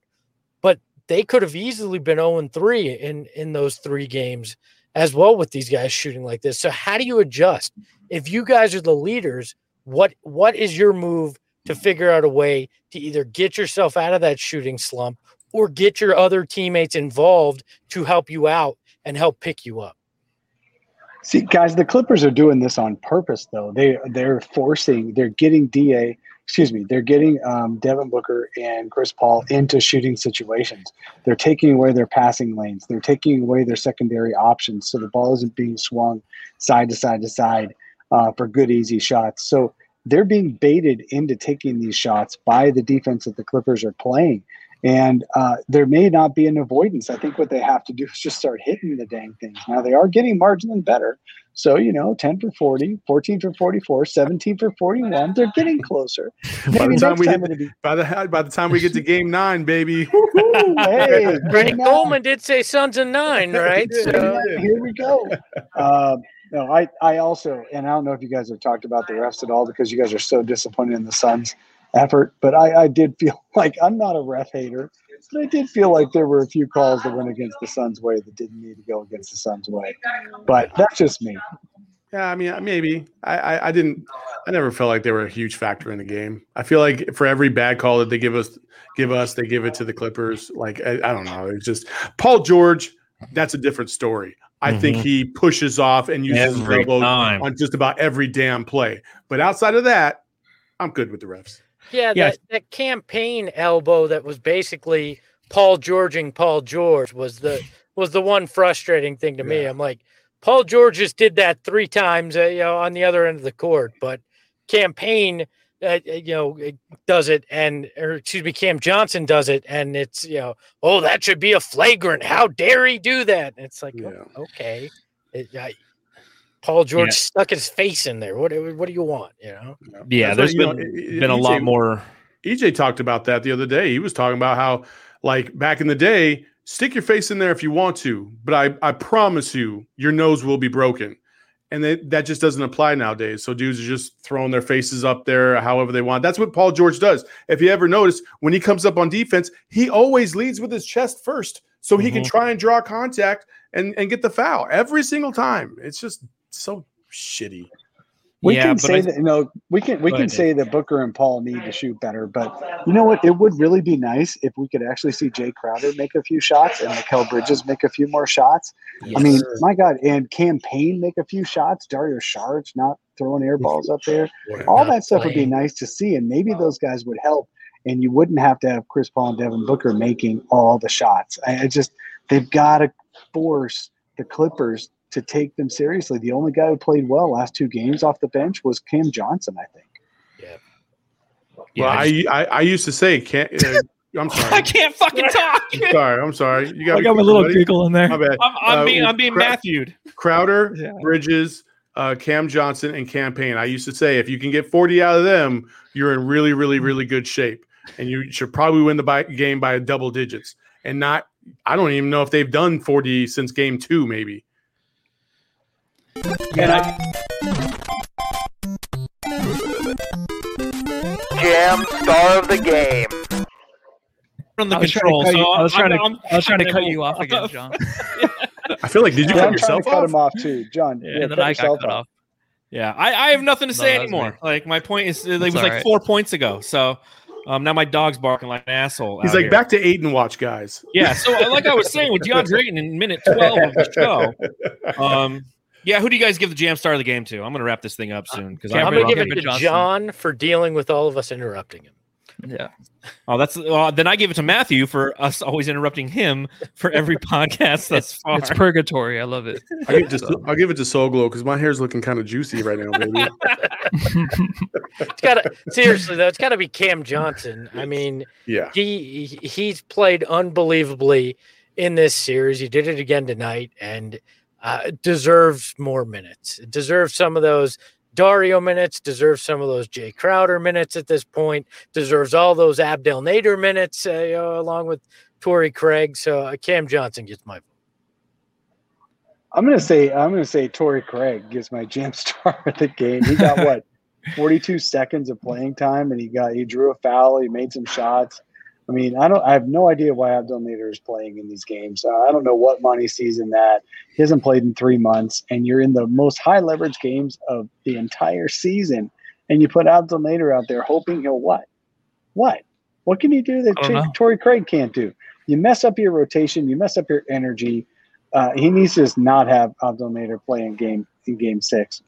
But they could have easily been 0 3 in in those three games as well with these guys shooting like this. So how do you adjust? If you guys are the leaders, what what is your move to figure out a way to either get yourself out of that shooting slump or get your other teammates involved to help you out and help pick you up? See, guys, the Clippers are doing this on purpose, though. They they're forcing, they're getting Da excuse me, they're getting um, Devin Booker and Chris Paul into shooting situations. They're taking away their passing lanes. They're taking away their secondary options, so the ball isn't being swung side to side to side uh, for good, easy shots. So they're being baited into taking these shots by the defense that the Clippers are playing. And uh, there may not be an avoidance. I think what they have to do is just start hitting the dang things. Now they are getting marginally better. So, you know, 10 for 40, 14 for 44, 17 for 41. They're getting closer. by the time we time hit, be- by the by the time we get to game nine, baby. Woo-hoo, hey, Brady game nine. Coleman did say Suns and nine, right? So here we go. Um, no, I, I also, and I don't know if you guys have talked about the refs at all because you guys are so disappointed in the Suns' effort, but I, I did feel like I'm not a ref hater, but I did feel like there were a few calls that went against the Suns' way that didn't need to go against the Suns' way. But that's just me. Yeah, I mean, maybe I, I, I didn't. I never felt like they were a huge factor in the game. I feel like for every bad call that they give us, give us, they give it to the Clippers. Like I, I don't know. It's just Paul George. That's a different story. I think Mhm. he pushes off and uses his Every elbow time. on just about every damn play. But outside of that, I'm good with the refs. yeah, Yeah. that, that Cam Payne elbow that was basically Paul Georging Paul George was the was the one frustrating thing to me. I'm like, Paul George just did that three times, uh, you know, on the other end of the court, but Cam Payne, uh, you know, it does it, and or excuse me, Cam Johnson does it, and it's you know, oh, that should be a flagrant. How dare he do that? And it's like, oh, okay, It- I- Paul George Yeah. stuck his face in there. What what do you want? You know. Yeah, That's there's what- been, know, it- been a EJ lot more. EJ talked about that the other day. He was talking about how, like back in the day, stick your face in there if you want to, but I, I promise you, your nose will be broken. And that that just doesn't apply nowadays. So dudes are just throwing their faces up there however they want. That's what Paul George does. If you ever notice, when he comes up on defense, he always leads with his chest first, so he can Mhm. try and draw contact and and get the foul every single time. It's just so shitty. We Yeah, can but say I- that you know we can we can ahead, say that Booker and Paul need to shoot better, but you know what? It would really be nice if we could actually see Jae Crowder make a few shots and Mikal Bridges make a few more shots. I mean, my God, and Cam Payne make a few shots. Dario Šarić not throwing air balls up there. All that stuff would be nice to see, and maybe those guys would help. And you wouldn't have to have Chris Paul and Devin Booker making all the shots. I, I just they've got to force the Clippers to take them seriously. The only guy who played well last two games off the bench was Cam Johnson, I think. Yeah, well, I I, just- I I used to say can't. Uh, I'm sorry. I sorry. can't fucking talk. I'm sorry. I'm sorry. You got I got my little giggle in there. My bad. I'm, I'm Uh, being I'm being Cra- Matthewed. Crowder, Yeah. Bridges, uh, Cam Johnson, and Cam Payne. I used to say if you can get 40 out of them, you're in really, really, really good shape, and you should probably win the by, game by double digits, and not. I don't even know if they've done 40 since game two, maybe. And I, Jam star of the game. From the I control. to cut you- so I was trying to- I'm- I was trying to cut you off again, John. I feel like did you yeah, cut I'm yourself to cut him off too, John. Yeah, yeah, and then I got yourself cut off. Yeah, I, I have nothing to say that was anymore. me. Like my point is, it It's was like alright. four points ago. So um, now my dog's barking like an asshole. He's like here. back to Ayton watch, guys. Yeah. So like I was saying with DeAndre Ayton in minute twelve of the show. Um, yeah, who do you guys give the jam star of the game to? I'm going to wrap this thing up uh, soon because Cameron I'm going to give it to Johnson. John for dealing with all of us interrupting him. Yeah. Oh, that's well, then I give it to Matthew for us always interrupting him for every podcast thus far. It's purgatory. I love it. I give it to, I'll give it to Soul Glow because my hair's looking kind of juicy right now, baby. It's got to seriously though. It's got to be Cam Johnson. I mean, Yeah. he he- he's played unbelievably in this series. He did it again tonight, and uh, deserves more minutes. Deserves some of those Dario minutes. Deserves some of those Jae Crowder minutes at this point. Deserves all those Abdel Nader minutes uh, you know, along with Torrey Craig. So uh, Cam Johnson gets my. vote. I'm gonna say I'm gonna say Torrey Craig gives my jam star of the game. He got what 42 seconds of playing time, and he got he drew a foul. He made some shots. I mean, I don't. I have no idea why Abdel Nader is playing in these games. Uh, I don't know what Monty sees in that. He hasn't played in three months, and you're in the most high leverage games of the entire season, and you put Abdel Nader out there hoping he'll what? What? What can he do that I don't know. Torrey Craig can't do? You mess up your rotation. You mess up your energy. Uh, he needs to just not have Abdel Nader play in game in game six,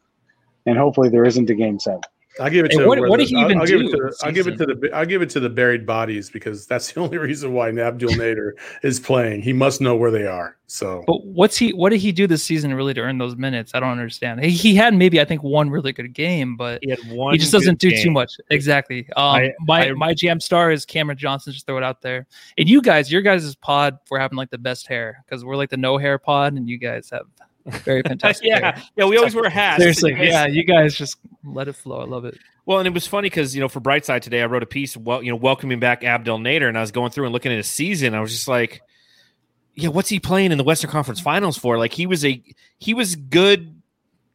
and hopefully there isn't a game seven. I'll give it Hey, to what- where what the- did he I'll- even I'll give do it to the, I'll give it to the I'll give it to the buried bodies because that's the only reason why Abdel Nader is playing. He must know where they are. So But what's he? What did he do this season really to earn those minutes? I don't understand. He, he had maybe I think one really good game, but He had one. he just doesn't do too much. Exactly. Um, I- my I- my jam star is Cameron Johnson. Just throw it out there. And you guys, your guys' pod, we're having like the best hair because we're like the no hair pod, and you guys have very fantastic. yeah, hair. yeah. We always wear hats. Seriously, guys- yeah, you guys just let it flow. I love it. Well, and it was funny because you know for Brightside today, I wrote a piece, well, you know, welcoming back Abdel Nader, and I was going through and looking at his season. I was just like, yeah, what's he playing in the Western Conference Finals for? Like he was a he was good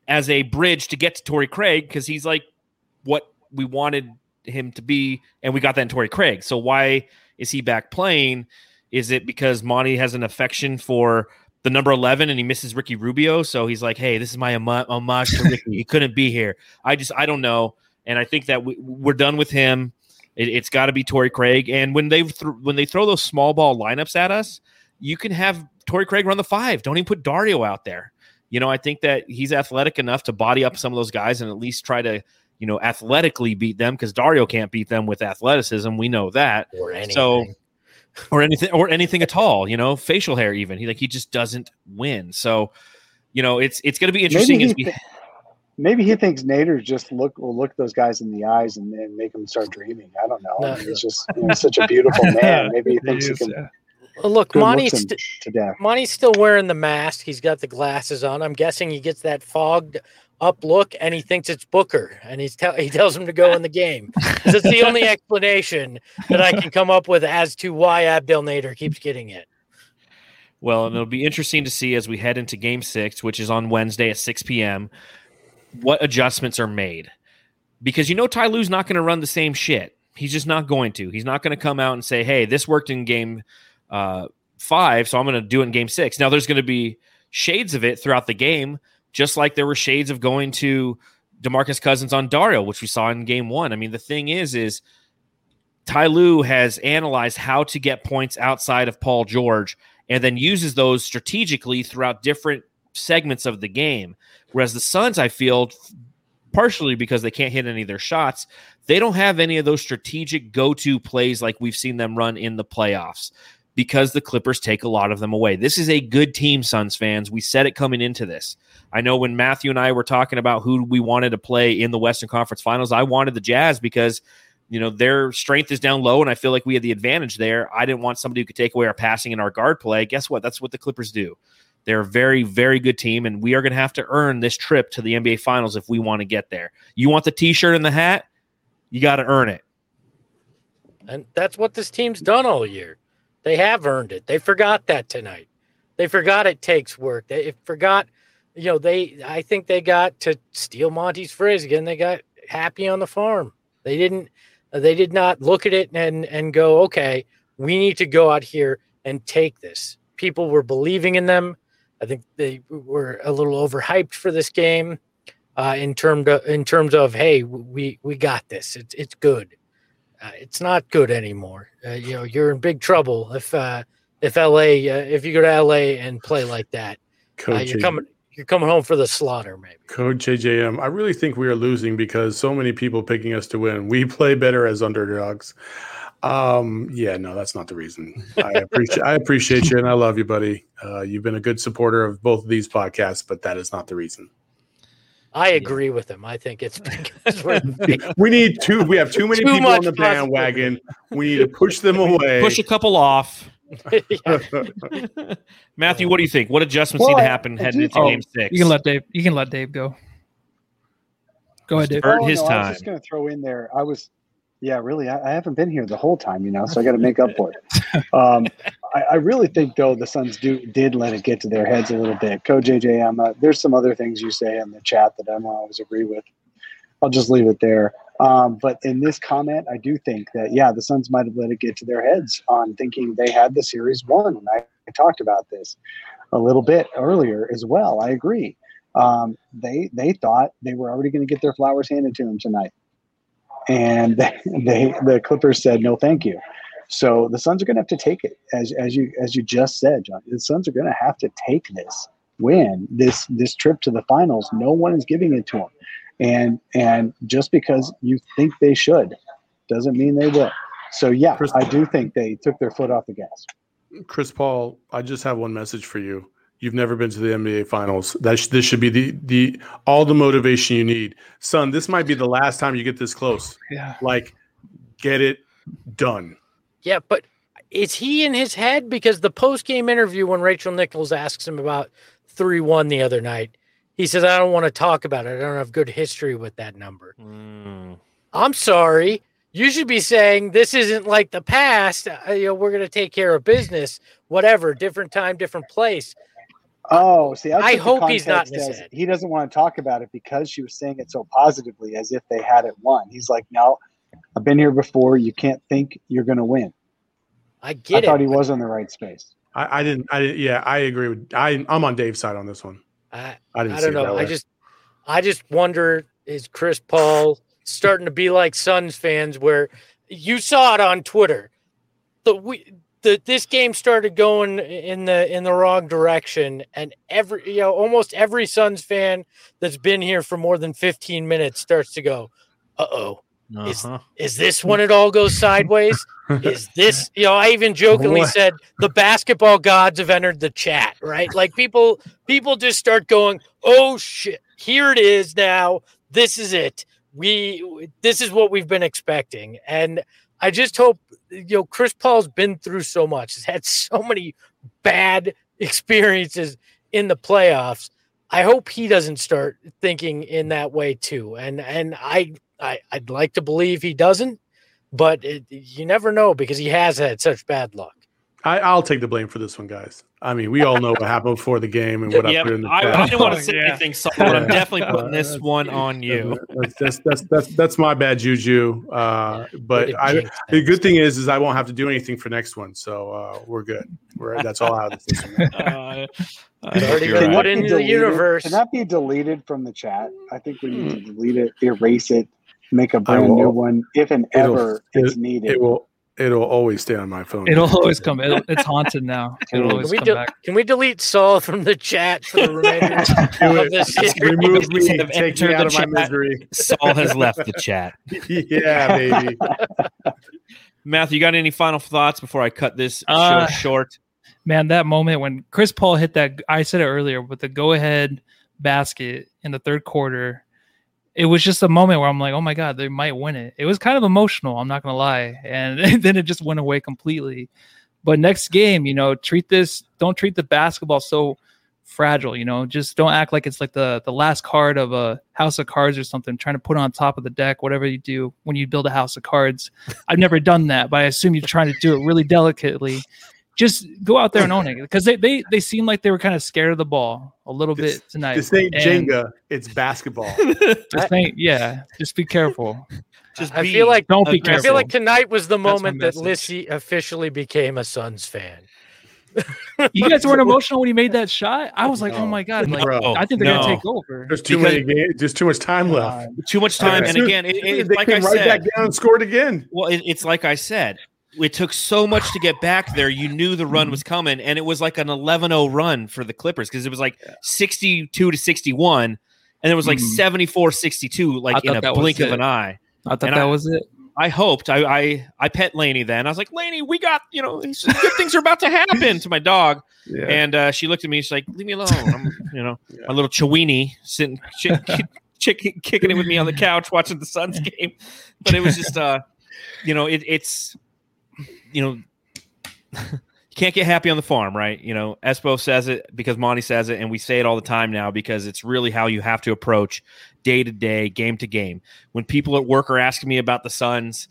as a bridge to get to Torrey Craig because he's like what we wanted him to be, and we got that in Torrey Craig. So why is he back playing? Is it because Monty has an affection for the number 11 and he misses Ricky Rubio? So he's like, hey, this is my homage to Ricky. he couldn't be here. I just, I don't know. And I think that we, we're done with him. It, it's got to be Torrey Craig. And when they th- when they throw those small ball lineups at us, you can have Torrey Craig run the five. Don't even put Dario out there. You know, I think that he's athletic enough to body up some of those guys and at least try to, you know, athletically beat them because Dario can't beat them with athleticism. We know that. So- or anything or anything at all. You know, facial hair even. He like he just doesn't win. So, you know, it's it's going to be interesting Maybe as he, we. maybe he thinks Nader just look will look those guys in the eyes and, and make them start dreaming. I don't know. No. He's just you know, such a beautiful man. Maybe he thinks he Yes, can yeah. Well, look, good Monty's st- to death. Monty's still wearing the mask. He's got the glasses on. I'm guessing he gets that fogged up look and he thinks it's Booker and he's tell he tells him to go in the game. It's the only explanation that I can come up with as to why Abdel Nader keeps getting it. Well, and it'll be interesting to see as we head into Game Six, which is on Wednesday at six p.m. What adjustments are made because you know Ty Lue's not going to run the same shit. He's just not going to. He's not going to come out and say, "Hey, this worked in Game uh, five, so I'm going to do it in Game six. Now, there's going to be shades of it throughout the game. Just like there were shades of going to DeMarcus Cousins on Dario, which we saw in game one. I mean, the thing is, is Ty has analyzed how to get points outside of Paul George and then uses those strategically throughout different segments of the game. Whereas the Suns, I feel, partially because they can't hit any of their shots, they don't have any of those strategic go to plays like we've seen them run in the playoffs because the Clippers take a lot of them away. This is a good team, Suns fans. We said it coming into this. I know when Matthew and I were talking about who we wanted to play in the Western Conference Finals, I wanted the Jazz because you know their strength is down low and I feel like we had the advantage there. I didn't want somebody who could take away our passing and our guard play. Guess what? That's what the Clippers do. They're a very, very good team, and we are going to have to earn this trip to the NBA Finals if we want to get there. You want the T-shirt and the hat? You got to earn it. And that's what this team's done all year. They have earned it. They forgot that tonight. They forgot it takes work. They forgot, you know, they I think they got to steal Monty's phrase again. They got happy on the farm. They didn't they did not look at it and and go, okay, we need to go out here and take this. People were believing in them. I think they were a little overhyped for this game uh, in terms of in terms of hey, we we got this. It's it's good. Uh, it's not good anymore. Uh, you know, you're in big trouble if uh, if LA uh, if you go to LA and play like that. Uh, Coach you're coming you're coming home for the slaughter, maybe. Code JJM. I really think we are losing because so many people picking us to win. We play better as underdogs. Um, yeah, no, that's not the reason. I appreciate I appreciate you and I love you, buddy. Uh, you've been a good supporter of both of these podcasts, but that is not the reason. I agree with him. I think it's because we're need two. We have too many Too people on the bandwagon. We need to push them away. Push a couple off. Matthew, what do you think? What adjustments Well, need to happen I heading do into think- Game oh, Six? You can let Dave. You can let Dave go. Go ahead, Dave. Earn Oh, his no, I time. was just going to throw in there. I was, yeah, really. I, I haven't been here the whole time, you know, so I got to make up for it. Um, I, I really think though the Suns do did let it get to their heads a little bit. Coach JJ, uh, there's some other things you say in the chat that I don't always agree with. I'll just leave it there. Um, but in this comment, I do think that yeah, the Suns might have let it get to their heads on thinking they had the series won. And I, I talked about this a little bit earlier as well. I agree. Um, they they thought they were already going to get their flowers handed to them tonight, and they the Clippers said no, thank you. So the Suns are going to have to take it, as as you as you just said, John. The Suns are going to have to take this win, this this trip to the finals. No one is giving it to them, and and just because you think they should, doesn't mean they will. So yeah, Chris- I do think they took their foot off the gas. Chris Paul, I just have one message for you. You've never been to the NBA Finals. That sh- this should be the the all the motivation you need, son. This might be the last time you get this close. Yeah. Like, get it done. Yeah, but is he in his head? Because the post game interview when Rachel Nichols asks him about 3 1 the other night, he says, I don't want to talk about it. I don't have good history with that number. Mm. I'm sorry. You should be saying this isn't like the past. Uh, you know, we're going to take care of business, whatever, different time, different place. Oh, see, I, I hope he's not in context his as head. He doesn't want to talk about it because she was saying it so positively, as if they had it won. He's like, "No, I've been here before. You can't think you're going to win." I get it. I thought it. he was in the right space. I, I didn't. I didn't- yeah, I agree with. I I'm on Dave's side on this one. I, I didn't. I don't it that know. I just, I just wonder is Chris Paul starting to be like Suns fans, where you saw it on Twitter. The we the this game started going in the in the wrong direction, and every you know almost every Suns fan that's been here for more than fifteen minutes starts to go, uh oh. Is- Uh-huh. Is this when it all goes sideways? is this you know i even jokingly said the basketball gods have entered the chat right like people people just start going oh shit here it is now this is it we this is what we've been expecting and i just hope you know chris paul's been through so much. Has had so many bad experiences in the playoffs. I hope he doesn't start thinking in that way too. And and i, I i'd like to believe he doesn't but it, you never know because he has had such bad luck. I, I'll take the blame for this one, guys. I mean, we all know what happened before the game and what I Yep, put in the I, chat. I didn't want to say yeah. anything, Saul, but I'm definitely putting this one on you. That's that's that's that's, that's, that's my bad juju. Uh, but I, jinx the good thing is, is I won't have to do anything for next one, so uh, we're good. We're that's all out of the system. Uh, I It's already you're right. put into the universe. Can that be deleted from the chat? I think we need to delete it, erase it, make a brand new one if and it'll- ever it's needed. It will it'll always stay on my phone. It'll always come. It'll, it's haunted now. It'll Can always Can we, come del- back. can we delete Saul from the chat for the remainder of this series? Remove me, Have take me out the of my misery. Saul has left the chat. yeah, baby. Matthew, you got any final thoughts before I cut this Uh, show short? Man, that moment when Chris Paul hit that, I said it earlier, but the go ahead basket in the third quarter, it was just a moment where I'm like, oh my God, they might win it. It was kind of emotional, I'm not to lie. And then it just went away completely. But next game, you know, treat this, don't treat the basketball so fragile, you know, just don't act like it's like the, the last card of a house of cards or something, trying to put on top of the deck, whatever you do when you build a house of cards. I've never done that, but I assume you're trying to do it really delicately just go out there and own it because they, they they seem like they were kind of scared of the ball a little This- bit tonight. This ain't And Jenga, it's basketball. just ain't- yeah, just be careful. Just I be feel like Don't be I aggressive. feel like tonight was the moment that message. Lissy officially became a Suns fan. You guys weren't emotional when he made that shot. I was like, oh my god, like Bro, I think they're no. gonna take over. There's too Because- many games. There's too much time left. too much time. As And again, it, it, they like came I right said, back down and scored again. Well, it, it's like I said, it took so much to get back there. You knew the run was coming, and it was like an 11 0 run for the Clippers because it was like 62 to 61, and it was like Mhm. 74 62, like in a blink of an eye. I thought and that I- was it. I hoped. I, I I pet Laney then. I was like, Laney, we got, you know, good things are about to happen to my dog. Yeah. And uh, she looked at me. She's like, "Leave me alone." I'm, you know, Yeah. my little Chiweenie sitting, ch- ch- kicking it with me on the couch watching the Suns game. But it was just, uh, you know, it, it's, you know, you can't get happy on the farm, right? You know, Espo says it because Monty says it, and we say it all the time now because it's really how you have to approach day to day, game to game. When people at work are asking me about the Suns.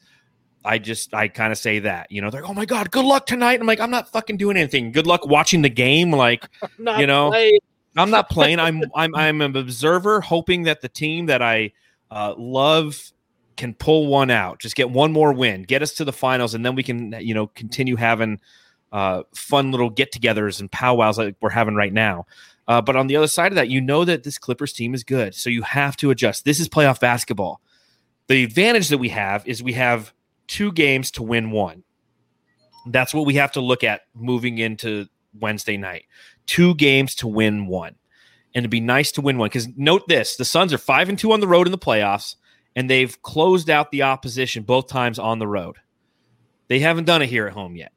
I just I kind of say that, you know, they're like, oh my god, good luck tonight. I'm like, I'm not fucking doing anything. Good luck watching the game. Like, You know, played. I'm not playing. I'm I'm I'm an observer, hoping that the team that I uh, love can pull one out, just get one more win, get us to the finals, and then we can you know continue having uh, fun little get-togethers and powwows like we're having right now. Uh, but on the other side of that, you know that this Clippers team is good, so you have to adjust. This is playoff basketball. The advantage that we have is we have two games to win one. That's what we have to look at moving into Wednesday night two games to win one. And it'd be nice to win one because note this the Suns are five and two on the road in the playoffs, and they've closed out the opposition both times on the road. They haven't done it here at home yet.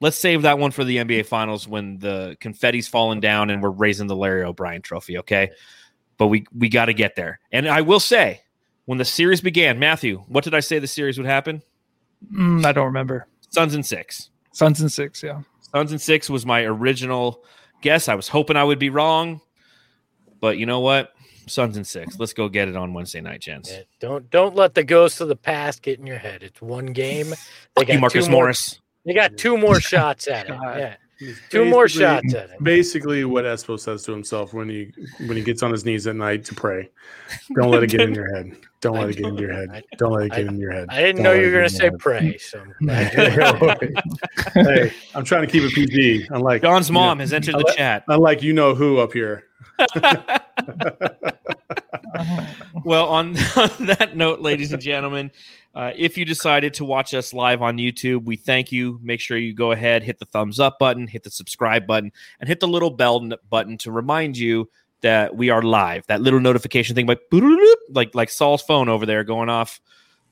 Let's save that one for the NBA Finals when the confetti's falling down and we're raising the Larry O'Brien trophy, okay? But we we got to get there. And I will say, when the series began, Matthew, what did I say the series would happen? Mm, I don't remember. Suns and six. Suns and six, yeah. Suns and six was my original guess. I was hoping I would be wrong, but you know what? Suns and six. Let's go get it on Wednesday night, gents. Yeah, don't don't let the ghosts of the past get in your head. It's one game. They Fuck you, Marcus two more, Morris. They got two more shots at it. God. Yeah, two more shots at it. Basically, what Espo says to himself when he when he gets on his knees at night to pray. Don't let it get in your head. Don't let it get into your head. Don't let it get in your head. I didn't Don't know you were going to say pray. So hey, I'm trying to keep it PG. Unlike John's you know, mom has entered the I'll- chat. unlike you know who up here. well, on, on that note, ladies and gentlemen, uh, if you decided to watch us live on YouTube, we thank you. Make sure you go ahead, hit the thumbs up button, hit the subscribe button, and hit the little bell button to remind you that we are live. That little notification thing, like like like Saul's phone over there going off,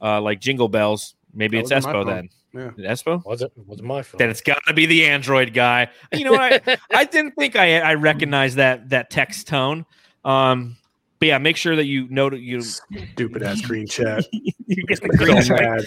uh, like jingle bells. Maybe That it's wasn't Espo then. Yeah. Espo. was it was my fault. Then it's got to be the Android guy. You know? I, I didn't think I I recognized that that text tone. Um, but yeah, make sure that you know that you Stupid ass green chat. you get the so green check. mad.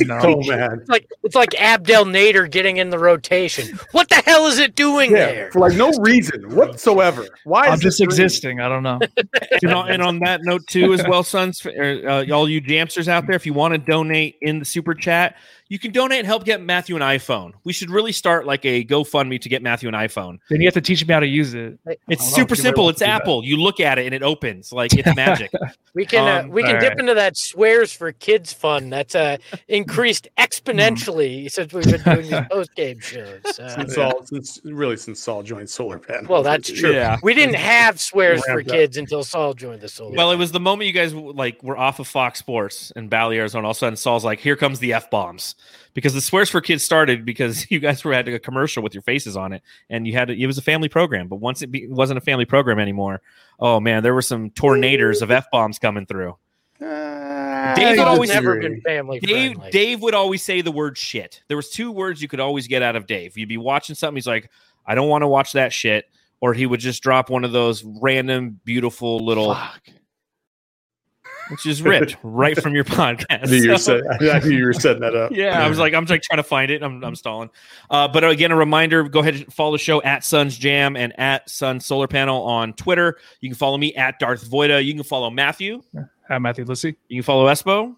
no. So mad. It's like it's like Abdel Nader getting in the rotation. What the hell is it doing Yeah, there? for like no reason whatsoever. Why I'm is just this green? existing. I don't know. and, on, and on that note too as well sons uh, all you jamsters out there if you want to donate in the super chat you can donate and help get Matthew an iPhone. We should really start like a GoFundMe to get Matthew an iPhone. Then you have to teach me how to use it. It's I don't know super if you really simple. It's to do that. Apple. You look at it and it opens like it's magic. We can uh, Um, we can dip right. into that swears for kids fund. That's uh, increased exponentially since we've been doing these post game shows. Uh, Since Saul, since really since Saul joined Solar Panel. well, that's true. Yeah. We didn't have swears for up. kids until Saul joined the Solar. Well, it was the moment you guys like were off of Fox Sports in Valley, Arizona. All of a sudden, Saul's like, "Here comes the f bombs," because the swears for kids started because you guys were had a commercial with your faces on it, and you had to, it was a family program. But once it be, wasn't a family program anymore, oh man, there were some tornadoes of f bombs coming through. Uh, Dave would always- never been family Dave friendly. Dave would always say the word shit. There was two words you could always get out of Dave. You'd be watching something, he's like, "I don't want to watch that shit," or he would just drop one of those random, beautiful little. Which is ripped right from your podcast. I knew, you were So- set, I knew you were setting that up. yeah, I was like, I'm like trying to find it. I'm, I'm stalling. Uh, but again, a reminder: go ahead and follow the show at Suns Jam and at Sun Solar Panel on Twitter. You can follow me at Darth Voida. You can follow Matthew. Hi, Matthew Lissy. You can follow Espo,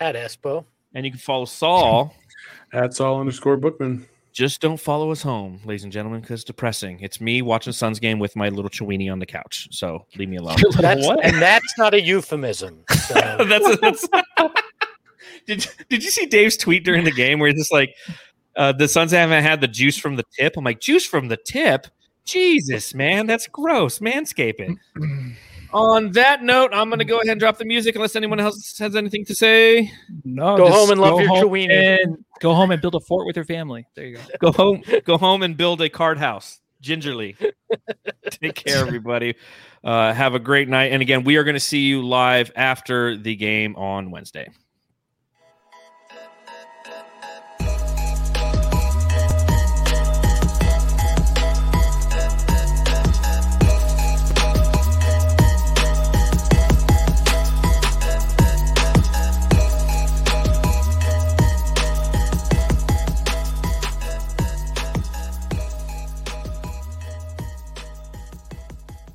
at Espo. and you can follow Saul. At Saul underscore Bookman. Just don't follow us home, ladies and gentlemen, because it's depressing. It's me watching Suns game with my little Chiweenie on the couch. So leave me alone. That's What? and that's not a euphemism. So. that's, that's did did you see Dave's tweet during the game where he's just like uh, the Suns haven't had the juice from the tip? I'm like, juice from the tip? Jesus, man, that's gross. Manscaping. On that note, I'm gonna go ahead and drop the music unless anyone else has anything to say. No, Go home and love your home Chiweenie. and go home and build a fort with your family. There you go. Go home, go home and build a card house gingerly. Take care, everybody. Uh, have a great night. And again, we are going to see you live after the game on Wednesday.